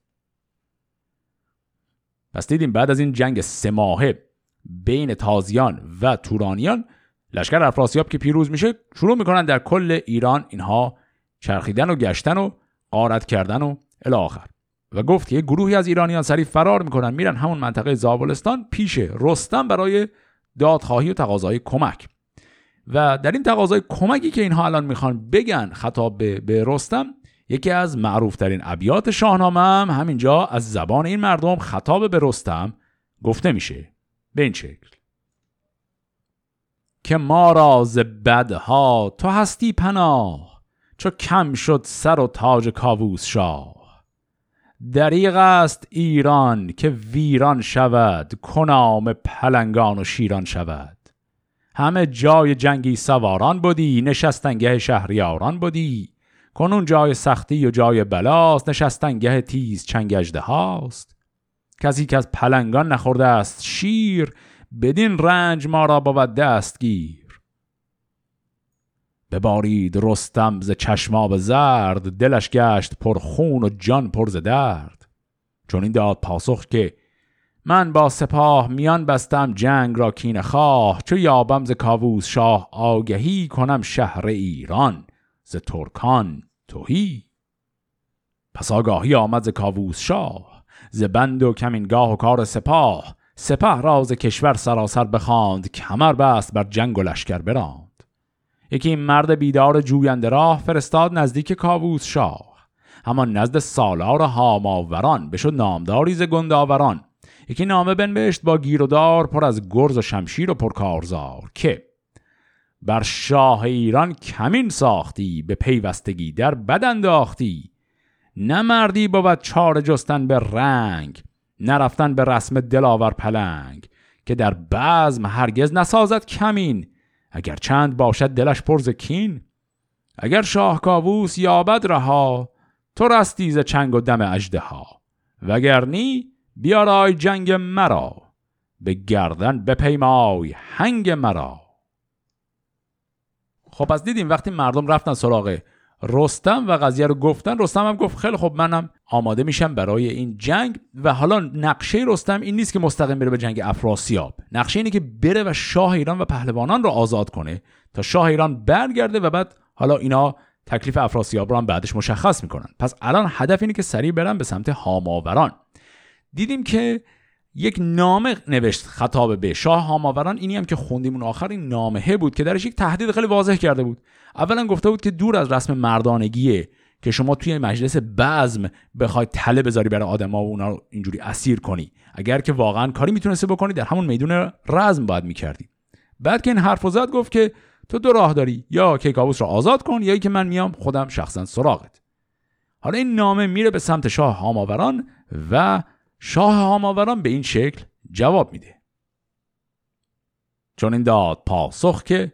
[SPEAKER 1] پس دیدیم بعد از این جنگ سه ماهه بین تازیان و تورانیان لشکر افراسیاب که پیروز میشه شروع می‌کنن در کل ایران اینها چرخیدن و گشتن و قارت کردن و الاخر و گفت که گروهی از ایرانیان سریع فرار می‌کنن میرن همون منطقه زابلستان پیش رستم برای دادخواهی و تقاضای کمک. و در این تقاضای کمکی که اینها الان می‌خوان بگن خطاب به, رستم یکی از معروفترین ابیات شاهنامه هم همینجا از زبان این مردم خطاب به رستم گفته میشه. به این شکل. که ما راز بدها تو هستی پناه چو کم شد سر و تاج کاووس شاه. دریغ است ایران که ویران شود کنام پلنگان و شیران شود. همه جای جنگی سواران بودی نشستنگه شهریاران بودی کنون جای سختی و جای بلاست نشستنگه تیز چنگجده هاست. کسی که از پلنگان نخورده است شیر بدین رنج ما را بود دستگیر ببارید رستم ز چشماب زرد دلش گشت پر خون و جان پر ز درد. چون این داد پاسخ که من با سپاه میان بستم جنگ را کین خواه چو یابم ز کاووس شاه آگهی کنم شهر ایران ز ترکان توهی پس آگاهی آمد ز کاووس شاه ز بند و کمینگاه و کار سپاه. سپه راز کشور سراسر بخواند کمر بست بر جنگ و لشکر براند. یکی مرد بیدار جوینده راه فرستاد نزدیک کاووس شاه. همان نزد سالار هاماوران بشد نامداری ز گنداوران. یکی نامه بنوشت با گیر و دار پر از گرز و شمشیر و پرکارزار که بر شاه ایران کمین ساختی به پیوستگی در بد انداختی. نه مردی بود چار جستن به رنگ نرفتن به رسم دلاور پلنگ که در بزم هرگز نسازد کمین. اگر چند باشد دلش پرز کین اگر شاه کاووس یابد رها تو رستی ز چنگ و دم اجده ها وگرنی بیارای جنگ مرا به گردن بپیمای هنگ مرا. خب از دیدیم وقتی مردم رفتن سراغ رستم و قضیه رو گفتن رستم هم گفت خیلی خب منم آماده میشم برای این جنگ و حالا نقشه رستم این نیست که مستقیم بره به جنگ افراسیاب. نقشه اینه که بره و شاه ایران و پهلوانان رو آزاد کنه تا شاه ایران برگرده و بعد حالا اینا تکلیف افراسیاب رو هم بعدش مشخص می‌کنن. پس الان هدف اینه که سریع برن به سمت هاماوران. دیدیم که یک نامه نوشت خطاب به شاه هاماوران. اینی هم که خوندیم اون آخر این نامه بود که درش یک تهدید خیلی واضح کرده بود. اولا گفته بود که دور از رسم مردانگیه که شما توی مجلس بزم بخوای تله بذاری برای آدما و اونا رو اینجوری اسیر کنی. اگر که واقعا کاری می‌تونسته بکنی در همون میدون رزم باید می‌کردی. بعد که این حرف زد گفت که تو دو راه داری. یا کیکاووس رو آزاد کن یا که من میام خودم شخصا سراغت. حالا این نامه میره به سمت شاه هاماوران و شاه هاماوران به این شکل جواب میده. چون این داد پاسخ که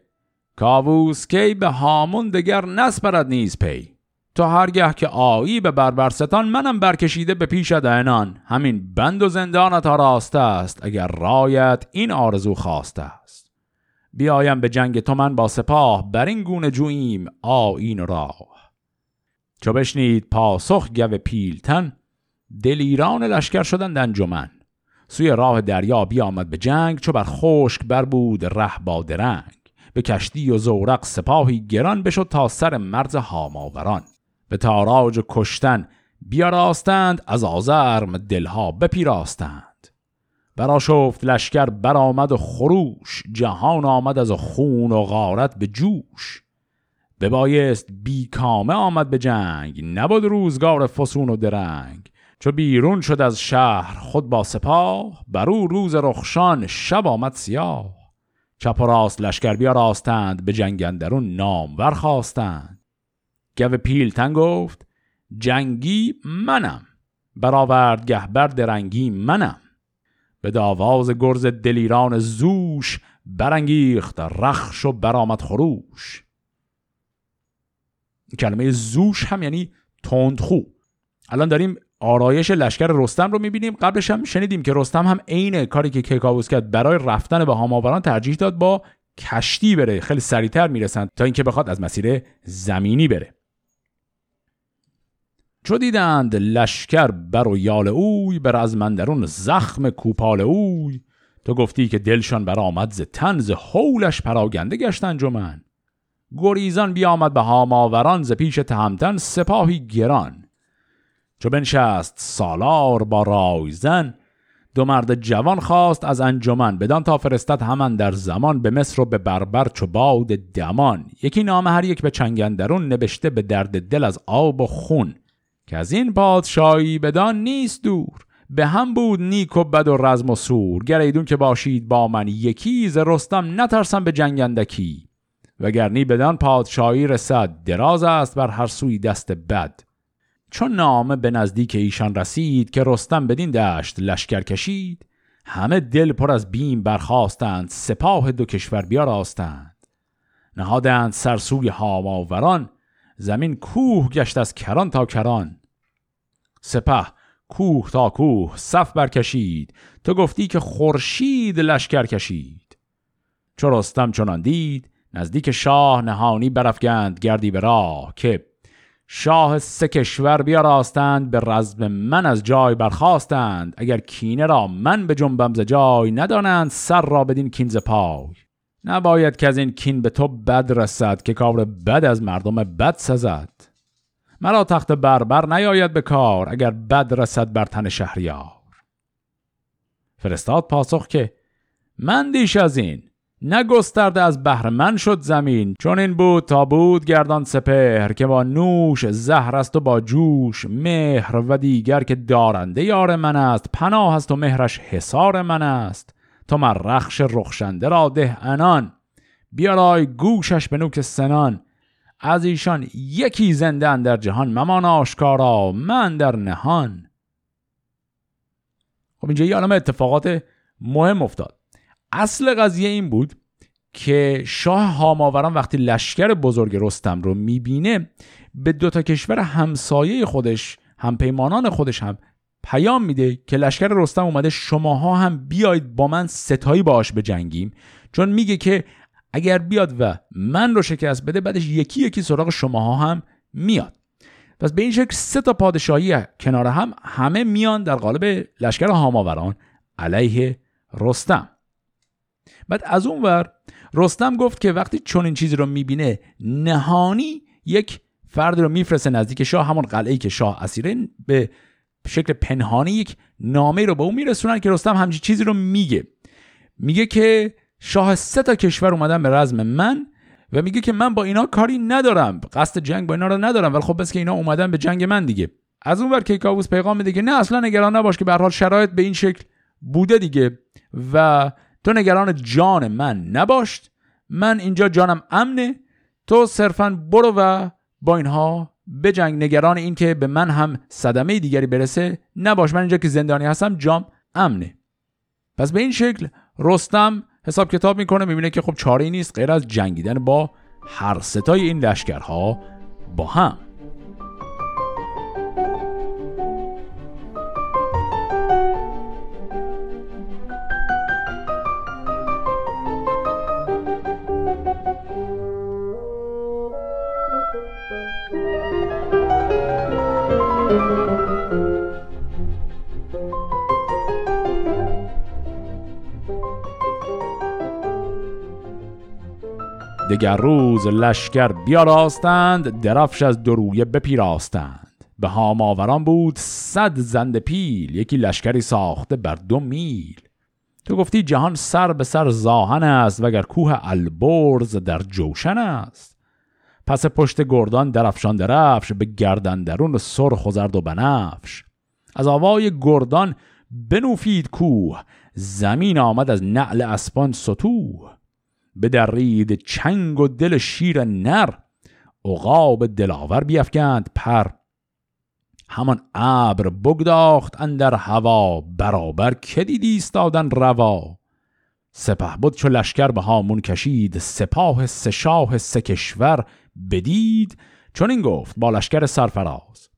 [SPEAKER 1] کاووس کی به هامون دگر نسپرد نیز پی. تو هرگه که آیی به بربرستان منم برکشیده به پیش دهنان همین بند و زندانت راسته است اگر رایت این آرزو خواسته است. بیایم به جنگ تو من با سپاه بر این گونه جوییم آیین راه. چو بشنید پاسخ گو پیلتن دلیران لشکر شدند انجمن. سوی راه دریا بیامد به جنگ چو بر خشک بر بود ره با درنگ. به کشتی و زورق سپاهی گران بشد تا سر مرز هاماوران. به تاراج و کشتن بیاراستند از آزرم دلها بپیراستند. برا شفت لشکر برآمد و خروش جهان آمد از خون و غارت به جوش. ببایست بیکامه آمد به جنگ نبود روزگار فسون و درنگ. چو بیرون شد از شهر خود با سپاه بر او روز رخشان شب آمد سیاه. چپ و راست لشکر بیا راستند به جنگندرون نام ورخواستند گو پیلتن گفت جنگی منم برآورد گهبر درنگی منم. به داواز گرز دلیران زوش برانگیخت رخش و برآمد خروش. کلمه زوش هم یعنی تندخو. الان داریم آرایش لشکر رستم رو می‌بینیم. قبلش هم شنیدیم که رستم هم عین کاری که کیکاووس کرد برای رفتن به هاماوران ترجیح داد با کشتی بره. خیلی سریعتر می‌رسند تا اینکه بخواد از مسیر زمینی بره. چو دیدند لشکر بر و یال اوی بر از مندرون زخم کوپال اوی تو گفتی که دلشان برآمد ز تنز حولش پراگنده گشت انجمن گریزان بیامد به هاماوران ز پیش تهمتن سپاهی گران. چو بنشست سالار با رایزن دو مرد جوان خواست از انجمن بدان تا فرستد همان در زمان به مصر و به بربر چو باد دمان. یکی نام هر یک به چنگندرون نوشته به درد دل از آب و خون. که از این پادشاهی بدان نیست دور به هم بود نیک و بد و رزم و سور. گر ایدون که باشید با من یکی ز رستم نترسم به جنگندکی وگرنی بدان پادشاهی رسد دراز است بر هر سوی دست بد. چون نامه به نزدیک ایشان رسید که رستم بدین دشت لشکر کشید همه دل پر از بیم برخواستند سپاه دو کشور بیاراستند. نهادند سرسوی هاماوران زمین کوه گشت از کران تا کران. سپه کوه تا کوه صف برکشید تو گفتی که خورشید لشکر کشید. چو رستم چنان دید نزدیک شاه نهانی برافگند گردی به راه که شاه سه کشور بیاراستند به رزم من از جای برخواستند اگر کینه را من به جنبم ز جای ندانند سر را بدین کین ز پای. نباید که از این کین به تو بد رسد که کار بد از مردم بد سزد. مرا تخت بربر نیاید به کار اگر بد رسد بر تن شهریار. فرستاد پاسخ که من دیش از این نگسترده از بهر من شد زمین. چون این بود تا بود گردان سپهر که با نوش زهر است و با جوش مهر و دیگر که دارنده یار من است. پناه است و مهرش حسار من است. تو من رخش رخشنده را ده انان بیارای گوشش به نوک سنان. از ایشان یکی زنده در جهان ممان آشکارا من در نهان. خب اینجا یه عالم اتفاقات مهم افتاد. اصل قضیه این بود که شاه هاماوران وقتی لشکر بزرگ رستم رو می‌بینه به دو تا کشور همسایه خودش همپیمانان خودش هم پیام میده که لشکر رستم اومده شماها هم بیاید با من ستایی به جنگیم چون میگه که اگر بیاد و من رو شکست بده بعدش یکی یکی سراغ شماها هم میاد. پس به این شکل سه تا پادشاهی کنار هم همه میان در قالب لشکر هاماوران علیه رستم. بعد از اون ور رستم گفت که وقتی چون این چیزی رو می‌بینه نهانی یک فرد رو میفرسته نزدیک شاه همون قلعه که شاه اسیره به شکل پنهانی یک نامه رو به اون میرسونن که رستم همچین چیزی رو میگه. میگه که شاه سه تا کشور اومدن به رزم من و میگه که من با اینا کاری ندارم قصد جنگ با اینا رو ندارم ولی خب بس که اینا اومدن به جنگ من دیگه. از اون ور کیکاووس پیغام میده که نه اصلا نگران نباش که به حال شرایط به این شکل بوده دیگه و تو نگران جان من نباشت. من اینجا جانم امنه. تو صرفا برو و با اینها به جنگ نگران این که به من هم صدمه دیگری برسه نباش. من اینجا که زندانی هستم جام امنه. پس به این شکل رستم حساب کتاب می‌کنه می‌بینه که خب چاره نیست غیر از جنگیدن با هر ستای این لشکرها با هم. دگر روز لشکر بیاراستند درفش از درویه بپیراستند. به هاماوران بود صد زند پیل یکی لشکری ساخته بر دو میل. تو گفتی جهان سر به سر زاهن است وگر کوه البرز در جوشن است. پس پشت گردان درفشان درفش به گردن درون سرخ و زرد و بنفش. از آوای گردان بنوفید کوه زمین آمد از نعل اسپان ستوه بدرید چنگ و دل شیر نر. عقاب دلاور بیافکند پر. همان ابر بگداخت اندر هوا. برابر که دیدی ایستادن روا. سپه بود چو لشکر به هامون کشید. سپاه سه شاه سه کشور بدید. چون این گفت با لشکر سرفراز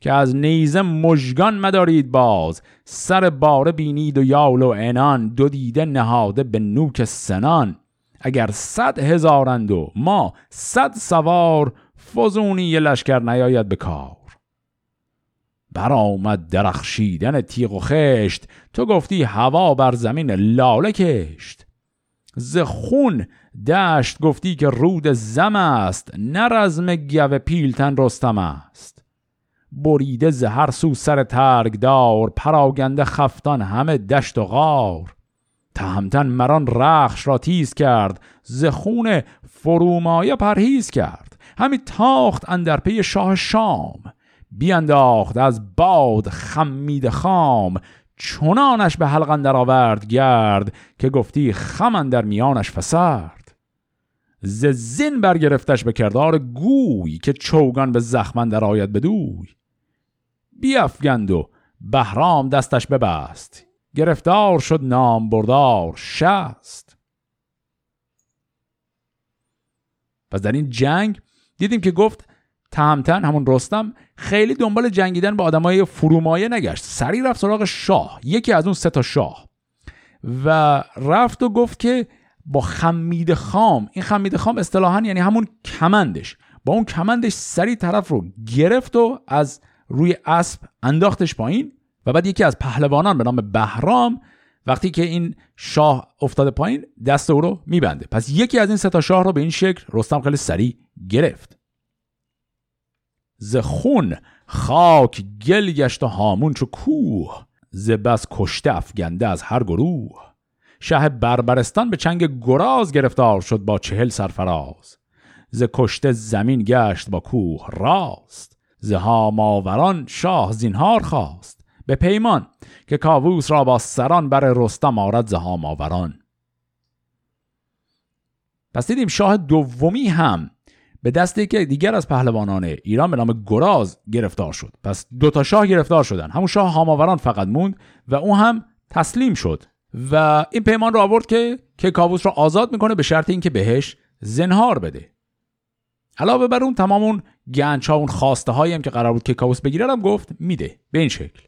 [SPEAKER 1] که از نیزه مژگان مدارید باز. سر باره بینید و یال و انان دو دیده نهاده به نوک سنان. اگر صد هزارند و ما صد سوار فزونی لشکر نیاید به کار. برآمد درخشیدن تیغ و خشت تو گفتی هوا بر زمین لاله کشت. ز خون دشت گفتی که رود زم است نه رزم گو پیلتن رستم است. بریده ز هر سو سر ترگ دار پراگنده خفتان همه دشت و غار. تهمتن مران رخش را تیز کرد ز خون فرومایه پرهیز کرد. همی تاخت اندر پی شاه شام بیانداخت از باد خمید خام. چنانش به حلقن در آورد گرد که گفتی خم در میانش فسرد. ز زین برگرفتش به کردار گوی که چوگان به زخمن در آید بدوی. بیافگند و بهرام دستش ببست. گرفتار شد نام بردار شست. پس در این جنگ دیدیم که گفت تهمتن همون رستم خیلی دنبال جنگیدن با آدمای فرومایه نگشت. سری رفت سراغ شاه یکی از اون سه تا شاه. و رفت و گفت که با خمید خام این خمید خام اصطلاحا یعنی همون کمندش. با اون کمندش سری طرف رو گرفت و از روی اسب انداختش پایین. و بعد یکی از پهلوانان به نام بهرام وقتی که این شاه افتاده پایین دست او رو میبنده. پس یکی از این سه تا شاه رو به این شکل رستم خیلی سریع گرفت. ز خون خاک گل گشت و هامون چو کوه ز بس کشته افگنده از هر گروه. شه بربرستان به چنگ گراز گرفتار شد با چهل سرفراز. ز کشته زمین گشت با کوه راست. ز هاماوران شاه زینهار خواست. به پیمان که کاووس را با سران بر رستم آرد زهام آوران پس دیدیم شاه دومی هم به دست که دیگر از پهلوانان ایران به نام گراز گرفتار شد. پس دو تا شاه گرفتار شدن. همون شاه هاماوران فقط موند و او هم تسلیم شد. و این پیمان رو آورد که که کاووس را آزاد می‌کنه به شرط اینکه بهش زنهار بده. علاوه بر اون تمام اون گنج اون خواسته هایی هم که قرار بود که کاووس بگیره هم گفت میده. به این شکل.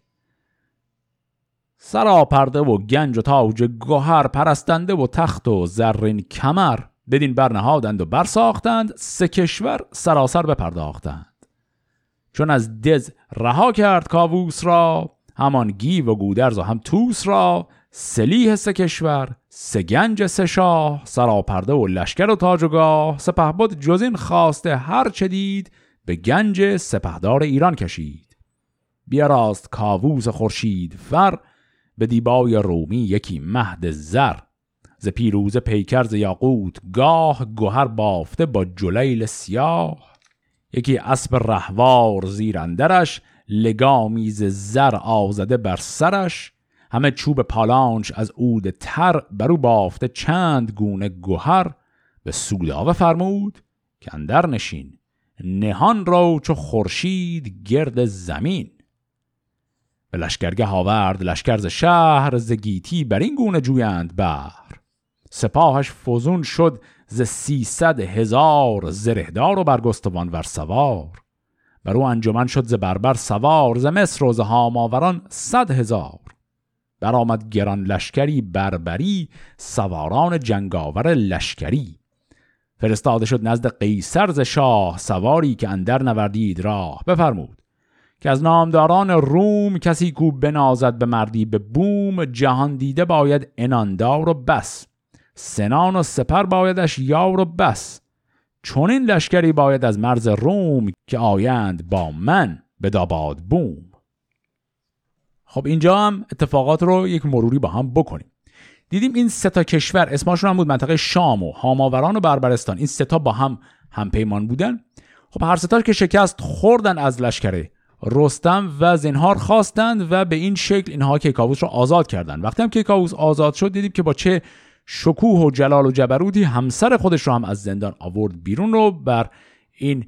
[SPEAKER 1] سراپرده و گنج و تاج گوهر پرستنده و تخت و زرین کمر بدین برنهادند و برساختند سه کشور سراسر بپرداختند. چون از دز رها کرد کاووس را همان گیو و گودرز و هم توس را سلیح سه کشور سه گنج سه شاه سراپرده و لشکر و تاج و گاه سپهبد جز این خواسته هر چه دید به گنج سپهدار ایران کشید. بیاراست کاووس خورشید فر به دیبای رومی یکی مهد زر. ز پیروز پیکر ز یاقوت گاه گوهر بافته با جلیل سیاه. یکی اسب رهوار زیرندرش لگامی ز زر آزده بر سرش. همه چوب پالانچ از عود تر برو بافته چند گونه گوهر به سوداوه فرمود که اندر نشین نهان رو چو خورشید گرد زمین. به لشکرگه آورد لشکر ز شهر ز گیتی بر این گونه جویند بر سپاهش فزون شد ز سیصد هزار زرهدار و برگستوان ور سوار. بر او انجمن شد ز بربر سوار ز مصر و ز هاماوران صد هزار. برآمد گران لشکری بربری سواران جنگاور لشکری. فرستاده شد نزد قیصر ز شاه سواری که اندر نوردید راه. بفرمود. که از نامداران روم کسی کو بنازد به مردی به بوم جهان دیده باید اناندار و بس. سنان و سپر بایدش یار و بس. چون این لشکری باید از مرز روم که آیند با من به داباد بوم. خب اینجا هم اتفاقات رو یک مروری با هم بکنیم. دیدیم این سه تا کشور اسمشون هم بود منطقه شام و هاماوران و بربرستان. این سه تا با هم همپیمان بودن. خب هر سه که شکست خوردن از لشکره رستم و زنهار خواستند و به این شکل اینها کیکاووس رو آزاد کردند. وقتی هم کیکاووس آزاد شد دیدیم که با چه شکوه و جلال و جبروتی همسر خودش رو هم از زندان آورد بیرون رو بر این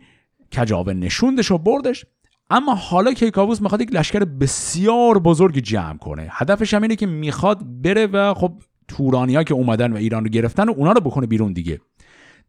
[SPEAKER 1] کجاوه نشوندش و بردش. اما حالا کیکاووس می‌خواد یک لشکر بسیار بزرگ جمع کنه. هدفش هم اینه که می‌خواد بره و خب تورانیا که اومدن و ایران رو گرفتن و اونا رو بکنه بیرون دیگه.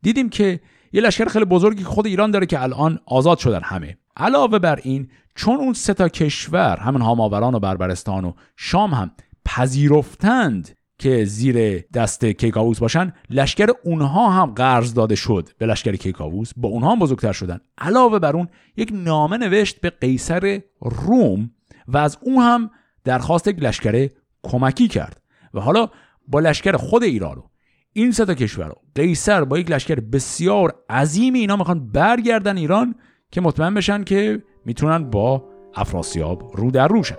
[SPEAKER 1] دیدیم که یه لشکر خیلی بزرگی خود ایران داره که الان آزاد شدن همه. علاوه بر این چون اون سه تا کشور همین هاماوران و بربرستان و شام هم پذیرفتند که زیر دست کیکاووس باشن لشکر اونها هم قرض داده شد به لشکر کیکاووس. با اونها هم بزرگتر شدن. علاوه بر اون یک نامه نوشت به قیصر روم و از اون هم درخواست یک لشکر کمکی کرد. و حالا با لشکر خود ایران رو این سه تا کشور رو قیصر با یک لشکر بسیار عظیم اینا می‌خوان برگردن ایران که مطمئن بشن که می‌تونن با افراسیاب رو در روشن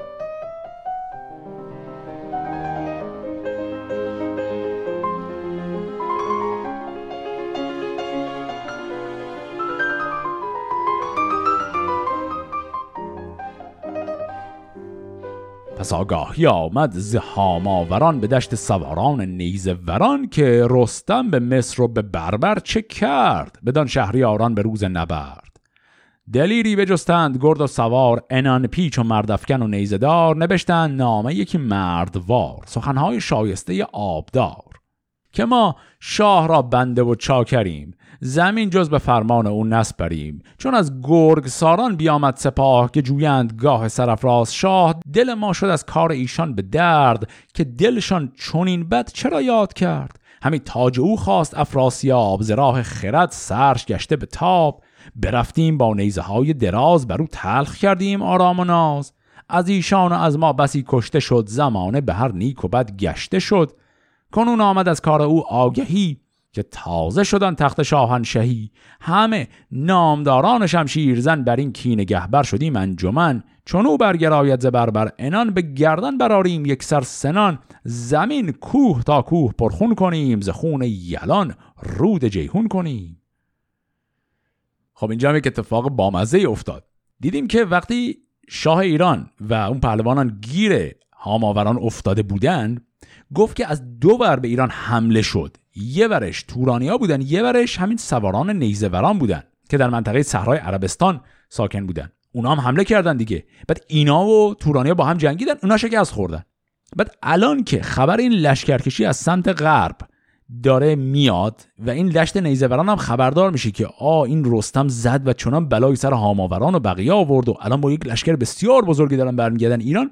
[SPEAKER 1] پس آگاهی آمد ز هاماوران به دشت سواران نیزه وران که رستم به مصر و به بربر چه کرد بدان شهریاران به روز نبرد. دلیری بجستند گرد و سوار انان پیچ و مردفکن و نیزدار نبشتند نامه یکی مردوار سخنهای شایسته آبدار که ما شاه را بنده و چاکریم زمین جز به فرمان او نسپریم. چون از گرگ ساران بیامد سپاه که جویند گاه سرفراز شاه دل ما شد از کار ایشان به درد که دلشان چنین بد چرا یاد کرد؟ همی تاج او خواست افراسیاب ز راه خرد سرش گشته به تاب. برفتیم با نیزه های دراز بر او تلخ کردیم آرام و ناز. از ایشان و از ما بسی کشته شد زمانه به هر نیک و بد گشته شد. کنون آمد از کار او آگهی که تازه شدن تخت شاهنشهی همه نامداران شمشیرزن بر این کین گهبر شدیم انجمن. چون او برگراید ز بربر انان به گردن براریم یک سر سنان. زمین کوه تا کوه پرخون کنیم ز خون یلان رود جیهون کنیم. خب اینجا هم یک اتفاق بامزه افتاد. دیدیم که وقتی شاه ایران و اون پهلوانان گیر هاماوران افتاده بودند گفت که از دو بر به ایران حمله شد. یه ورش تورانیا بودن یه ورش همین سواران نیزوران بودن که در منطقه صحرای عربستان ساکن بودن. اونا هم حمله کردن دیگه. بعد اینا و تورانیا با هم جنگیدن اونا شکست خوردن. بعد الان که خبر این لشکرکشی از سمت غرب داره میاد و این دشت نیزوران هم خبردار میشه که آ این رستم زد و چنان بلای سر هاماوران و بقیه آورد و الان با یک لشکر بسیار بزرگی دارن برمیگردن ایران.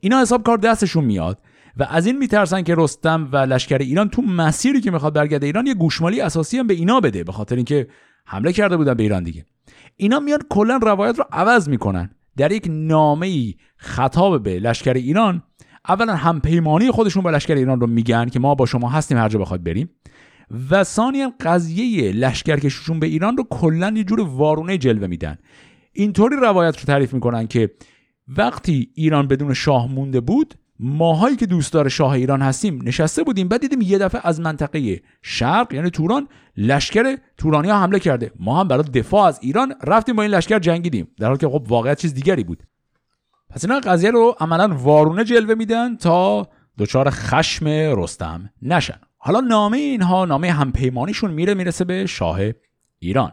[SPEAKER 1] اینا حساب کار دستشون میاد و از این میترسن که رستم و لشکر ایران تو مسیری که می‌خواد برگرده ایران یه گوشمالی اساسی هم به اینا بده به خاطر اینکه حمله کرده بودن به ایران دیگه. اینا میان کلا روایت رو عوض می‌کنن. در یک نامه خطاب به لشکر ایران اولا همپیمانی خودشون با لشکر ایران رو میگن که ما با شما هستیم هر جا بخواد بریم. و ثانیا قضیه لشکرکشیشون به ایران رو کلا یه جور وارونه جلوه میدن. اینطوری روایت رو تعریف می‌کنن که وقتی ایران بدون شاه مونده بود ماهایی که دوستدار شاه ایران هستیم نشسته بودیم بعد دیدیم یه دفعه از منطقه شرق یعنی توران لشکر تورانی ها حمله کرده. ما هم برای دفاع از ایران رفتیم با این لشکر جنگیدیم در حالی که خب واقعیت چیز دیگری بود. پس اینا قضیه رو عملا وارونه جلوه میدن تا دچار خشم رستم نشن. حالا نامه اینها نامه همپیمانیشون میره می‌رسه به شاه ایران.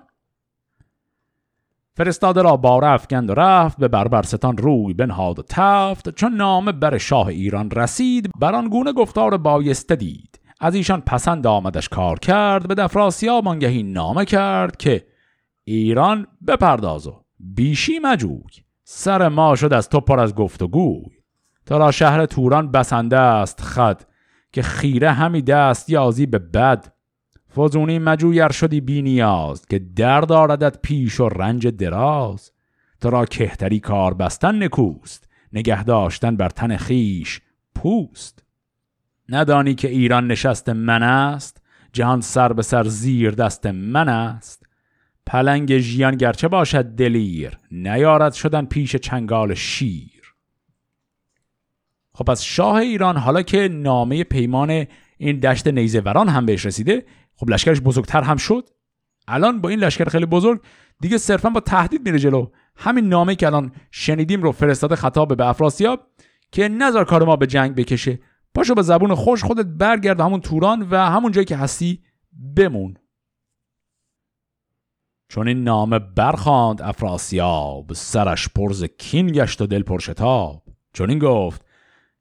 [SPEAKER 1] فرستاده را باره افکند و رفت به بربرستان روی بنهاد و تفت. چون نامه بر شاه ایران رسید بر آن گونه گفتار بایسته دید. از ایشان پسند آمدش کار کرد به دفراسیاب آنگهی نامه کرد که ایران بپرداز و بیشی مجوی. سر ما شد از تو پر از گفت و گوی تا را شهر توران بسنده است خد که خیره همی دست یازی به بد. فزونی مجویر شدی بی نیاز که درد آردت پیش و رنج دراز. تو را کهتری کار بستن نکوست نگه داشتن بر تن خیش پوست. ندانی که ایران نشست من است جهان سر به سر زیر دست من است. پلنگ ژیان گرچه باشد دلیر نیارد شدن پیش چنگال شیر. خب پس شاه ایران حالا که نامه پیمان این دشت نیزه وران هم بهش رسیده خب لشکرش بزرگتر هم شد. الان با این لشکر خیلی بزرگ دیگه صرفا با تهدید میره جلو. همین نامه که الان شنیدیم رو فرستاده خطاب به افراسیاب که نظر کار ما به جنگ بکشه. پاشو به زبون خوش خودت برگرد همون توران و همون جایی که هستی بمون. چون این نامه برخاند افراسیاب سرش پرز کین گشت و دل پرشتاب چون این گفت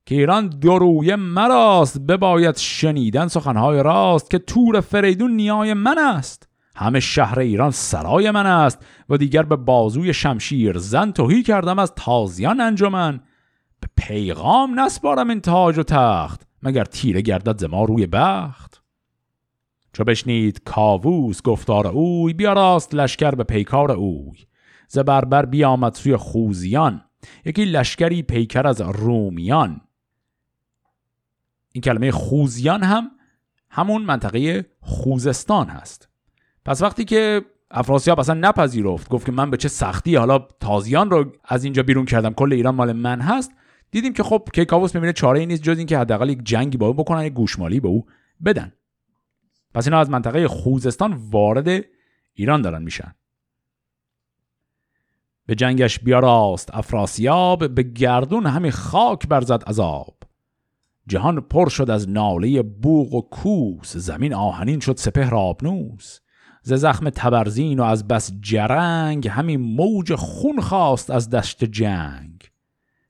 [SPEAKER 1] که ایران دروی مراست بباید شنیدن سخنهای راست که تور فریدون نیای من است. همه شهر ایران سرای من است و دیگر به بازوی شمشیر زن توهی کردم از تازیان انجمن. به پیغام نسپارم این تاج و تخت مگر تیره گردد زما روی بخت. چو بشنید کاووس گفتار اوی بیاراست لشکر به پیکار اوی. زبربر بیامد سوی خوزیان یکی لشکری پیکر از رومیان. این کلمه خوزیان هم همون منطقه خوزستان هست. پس وقتی که افراسیاب اصلا نپذیرفت گفت که من به چه سختی حالا تازیان رو از اینجا بیرون کردم کل ایران مال من هست دیدیم که خب کیکاووس می‌بینه چاره ای نیست جز اینکه حداقل یک جنگی با او بکنن یک گوشمالی به او بدن. پس اینا از منطقه خوزستان وارد ایران دارن میشن. به جنگش بیاراست افراسیاب به گردون همین خاک برزد عذاب. جهان پر شد از ناله بوغ و کوس زمین آهنین شد سپهر آبنوس. ز زخم تبرزین و از بس جرنگ همین موج خون خواست از دشت جنگ.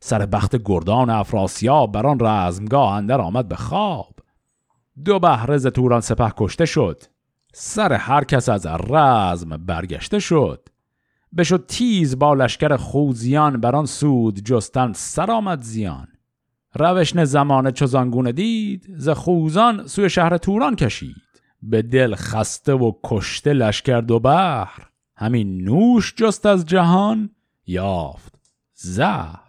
[SPEAKER 1] سر بخت گردان افراسیاب بر آن رزمگاه اندر آمد به خواب. دو بهره ز توران سپه کشته شد. سر هر کس از رزم برگشته شد. بشد تیز با لشکر خوزیان بر آن سود جستن سر آمد زیان. روشن زمانه چو دید ز خوزان سوی شهر توران کشید. به دل خسته و کشته لشکر دو بحر همین نوش جست از جهان یافت زهر.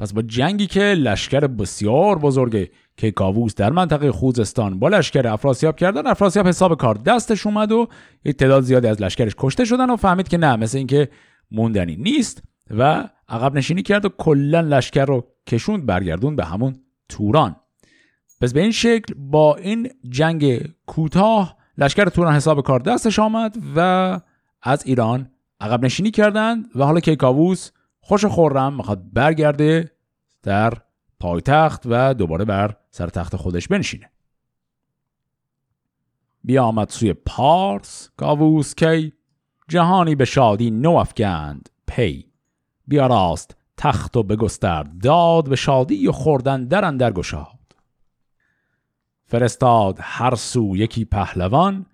[SPEAKER 1] پس با جنگی که لشکر بسیار بزرگ که کاووس در منطقه خوزستان با لشکر افراسیاب کردن افراسیاب حساب کار دستش اومد و تعداد زیادی از لشکرش کشته شدن و فهمید که نه مثل اینکه موندنی نیست و عقب نشینی کرد و کلا لشکر رو کشوند برگردون به همون توران. پس به این شکل با این جنگ کوتاه لشکر توران حساب کار دستش آمد و از ایران عقب نشینی کردند و حالا کیکاووس خوش خورم می‌خواد برگرده در پایتخت و دوباره بر سر تخت خودش بنشینه. بیا آمد سوی پارس کاووس کی جهانی به شادی نو افگند پی بیا راست تخت و بگسترد داد به شادی و خوردن در اندر گشاد. فرستاد هر سو یکی پهلوان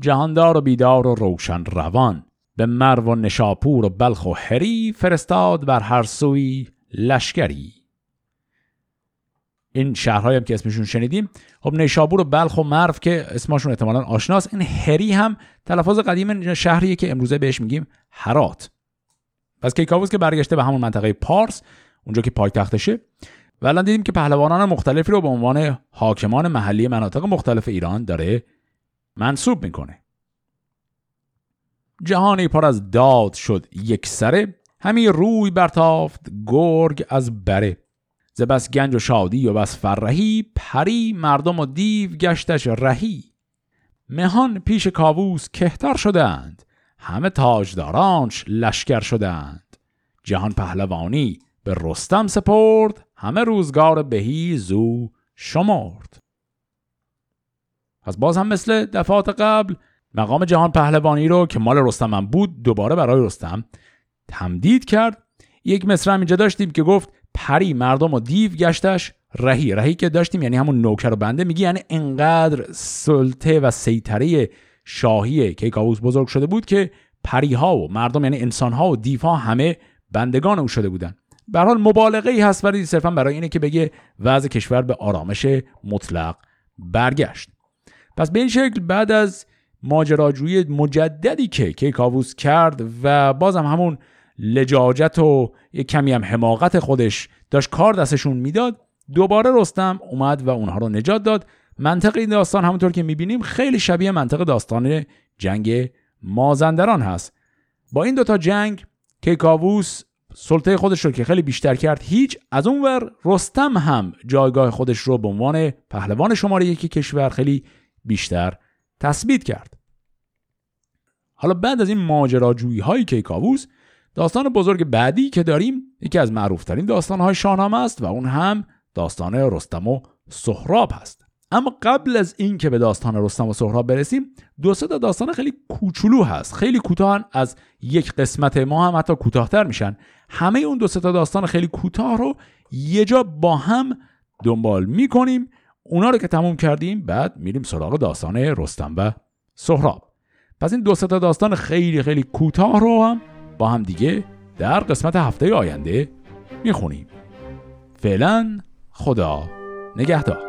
[SPEAKER 1] جهاندار و بیدار و روشن روان. به مرو و نشاپور و بلخ و هری فرستاد بر هر سوی لشکری. این شهرهایی هم که اسمشون شنیدیم خب نیشابور و بلخ و مرف که اسمشون احتمالا آشناست این هری هم تلفظ قدیم شهریه که امروزه بهش میگیم هرات. پس کیکاووس که برگشته به همون منطقه پارس اونجا که پایتختشه. و الان دیدیم که پهلوانان مختلفی رو به عنوان حاکمان محلی مناطق مختلف ایران داره منصوب می‌کنه. جهانی پر از داد شد یک سره همی روی برتافت گرگ از بره. ز بس گنج و شادی و بس فرهی پری مردم و دیو گشتش رهی. مهان پیش کاووس کهتر شدند همه تاجدارانش لشکر شدند. جهان پهلوانی به رستم سپرد همه روزگار بهی زو شمرد. از باز هم مثل دفعات قبل مقام جهان پهلوانی رو که مال رستم هم بود دوباره برای رستم تمدید کرد. یک مصر هم اینجا داشتیم که گفت پری مردم و دیو گشتش رهی. رهی که داشتیم یعنی همون نوکر و بنده. میگی یعنی انقدر سلطه و سیطره شاهی کیکاووس بزرگ شده بود که پریها و مردم یعنی انسانها و دیوها همه بندگان او شده بودن. به حال مبالغه ای هست ولی صرفا برای اینه که بگه وضع کشور به آرامش مطلق برگشت. پس به این شکل بعد از ماجراجویی مجددی که کیکاووس کرد و بازم همون لجاجت و یک کمی هم حماقت خودش داشت کار دستشون می‌داد دوباره رستم اومد و اونها رو نجات داد. منطق این داستان همونطور که می‌بینیم خیلی شبیه منطق داستان جنگ مازندران هست. با این دوتا جنگ کیکاووس سلطه خودش رو که خیلی بیشتر کرد هیچ از اونور رستم هم جایگاه خودش رو به عنوان پهلوان شماره یکی کشور خیلی بیشتر تثبیت کرد. حالا بعد از این ماجراجویی های کیکاووس داستان بزرگ بعدی که داریم یکی از معروفترین داستان های شاهنامه است و اون هم داستان رستم و سهراب هست. اما قبل از این که به داستان رستم و سهراب برسیم دو سه تا داستان خیلی کوچولو هست. خیلی کوتاه از یک قسمت ما هم حتی کوتاهتر میشن. همه اون دو سه تا داستان خیلی کوتاه رو یه جا با هم دنبال می‌کنیم. اونا رو که تموم کردیم بعد میریم سراغ داستان رستم و سهراب. پس این دو تا داستان خیلی خیلی کوتاه رو هم با هم دیگه در قسمت هفته آینده می‌خونیم. فعلا خدا نگهدار.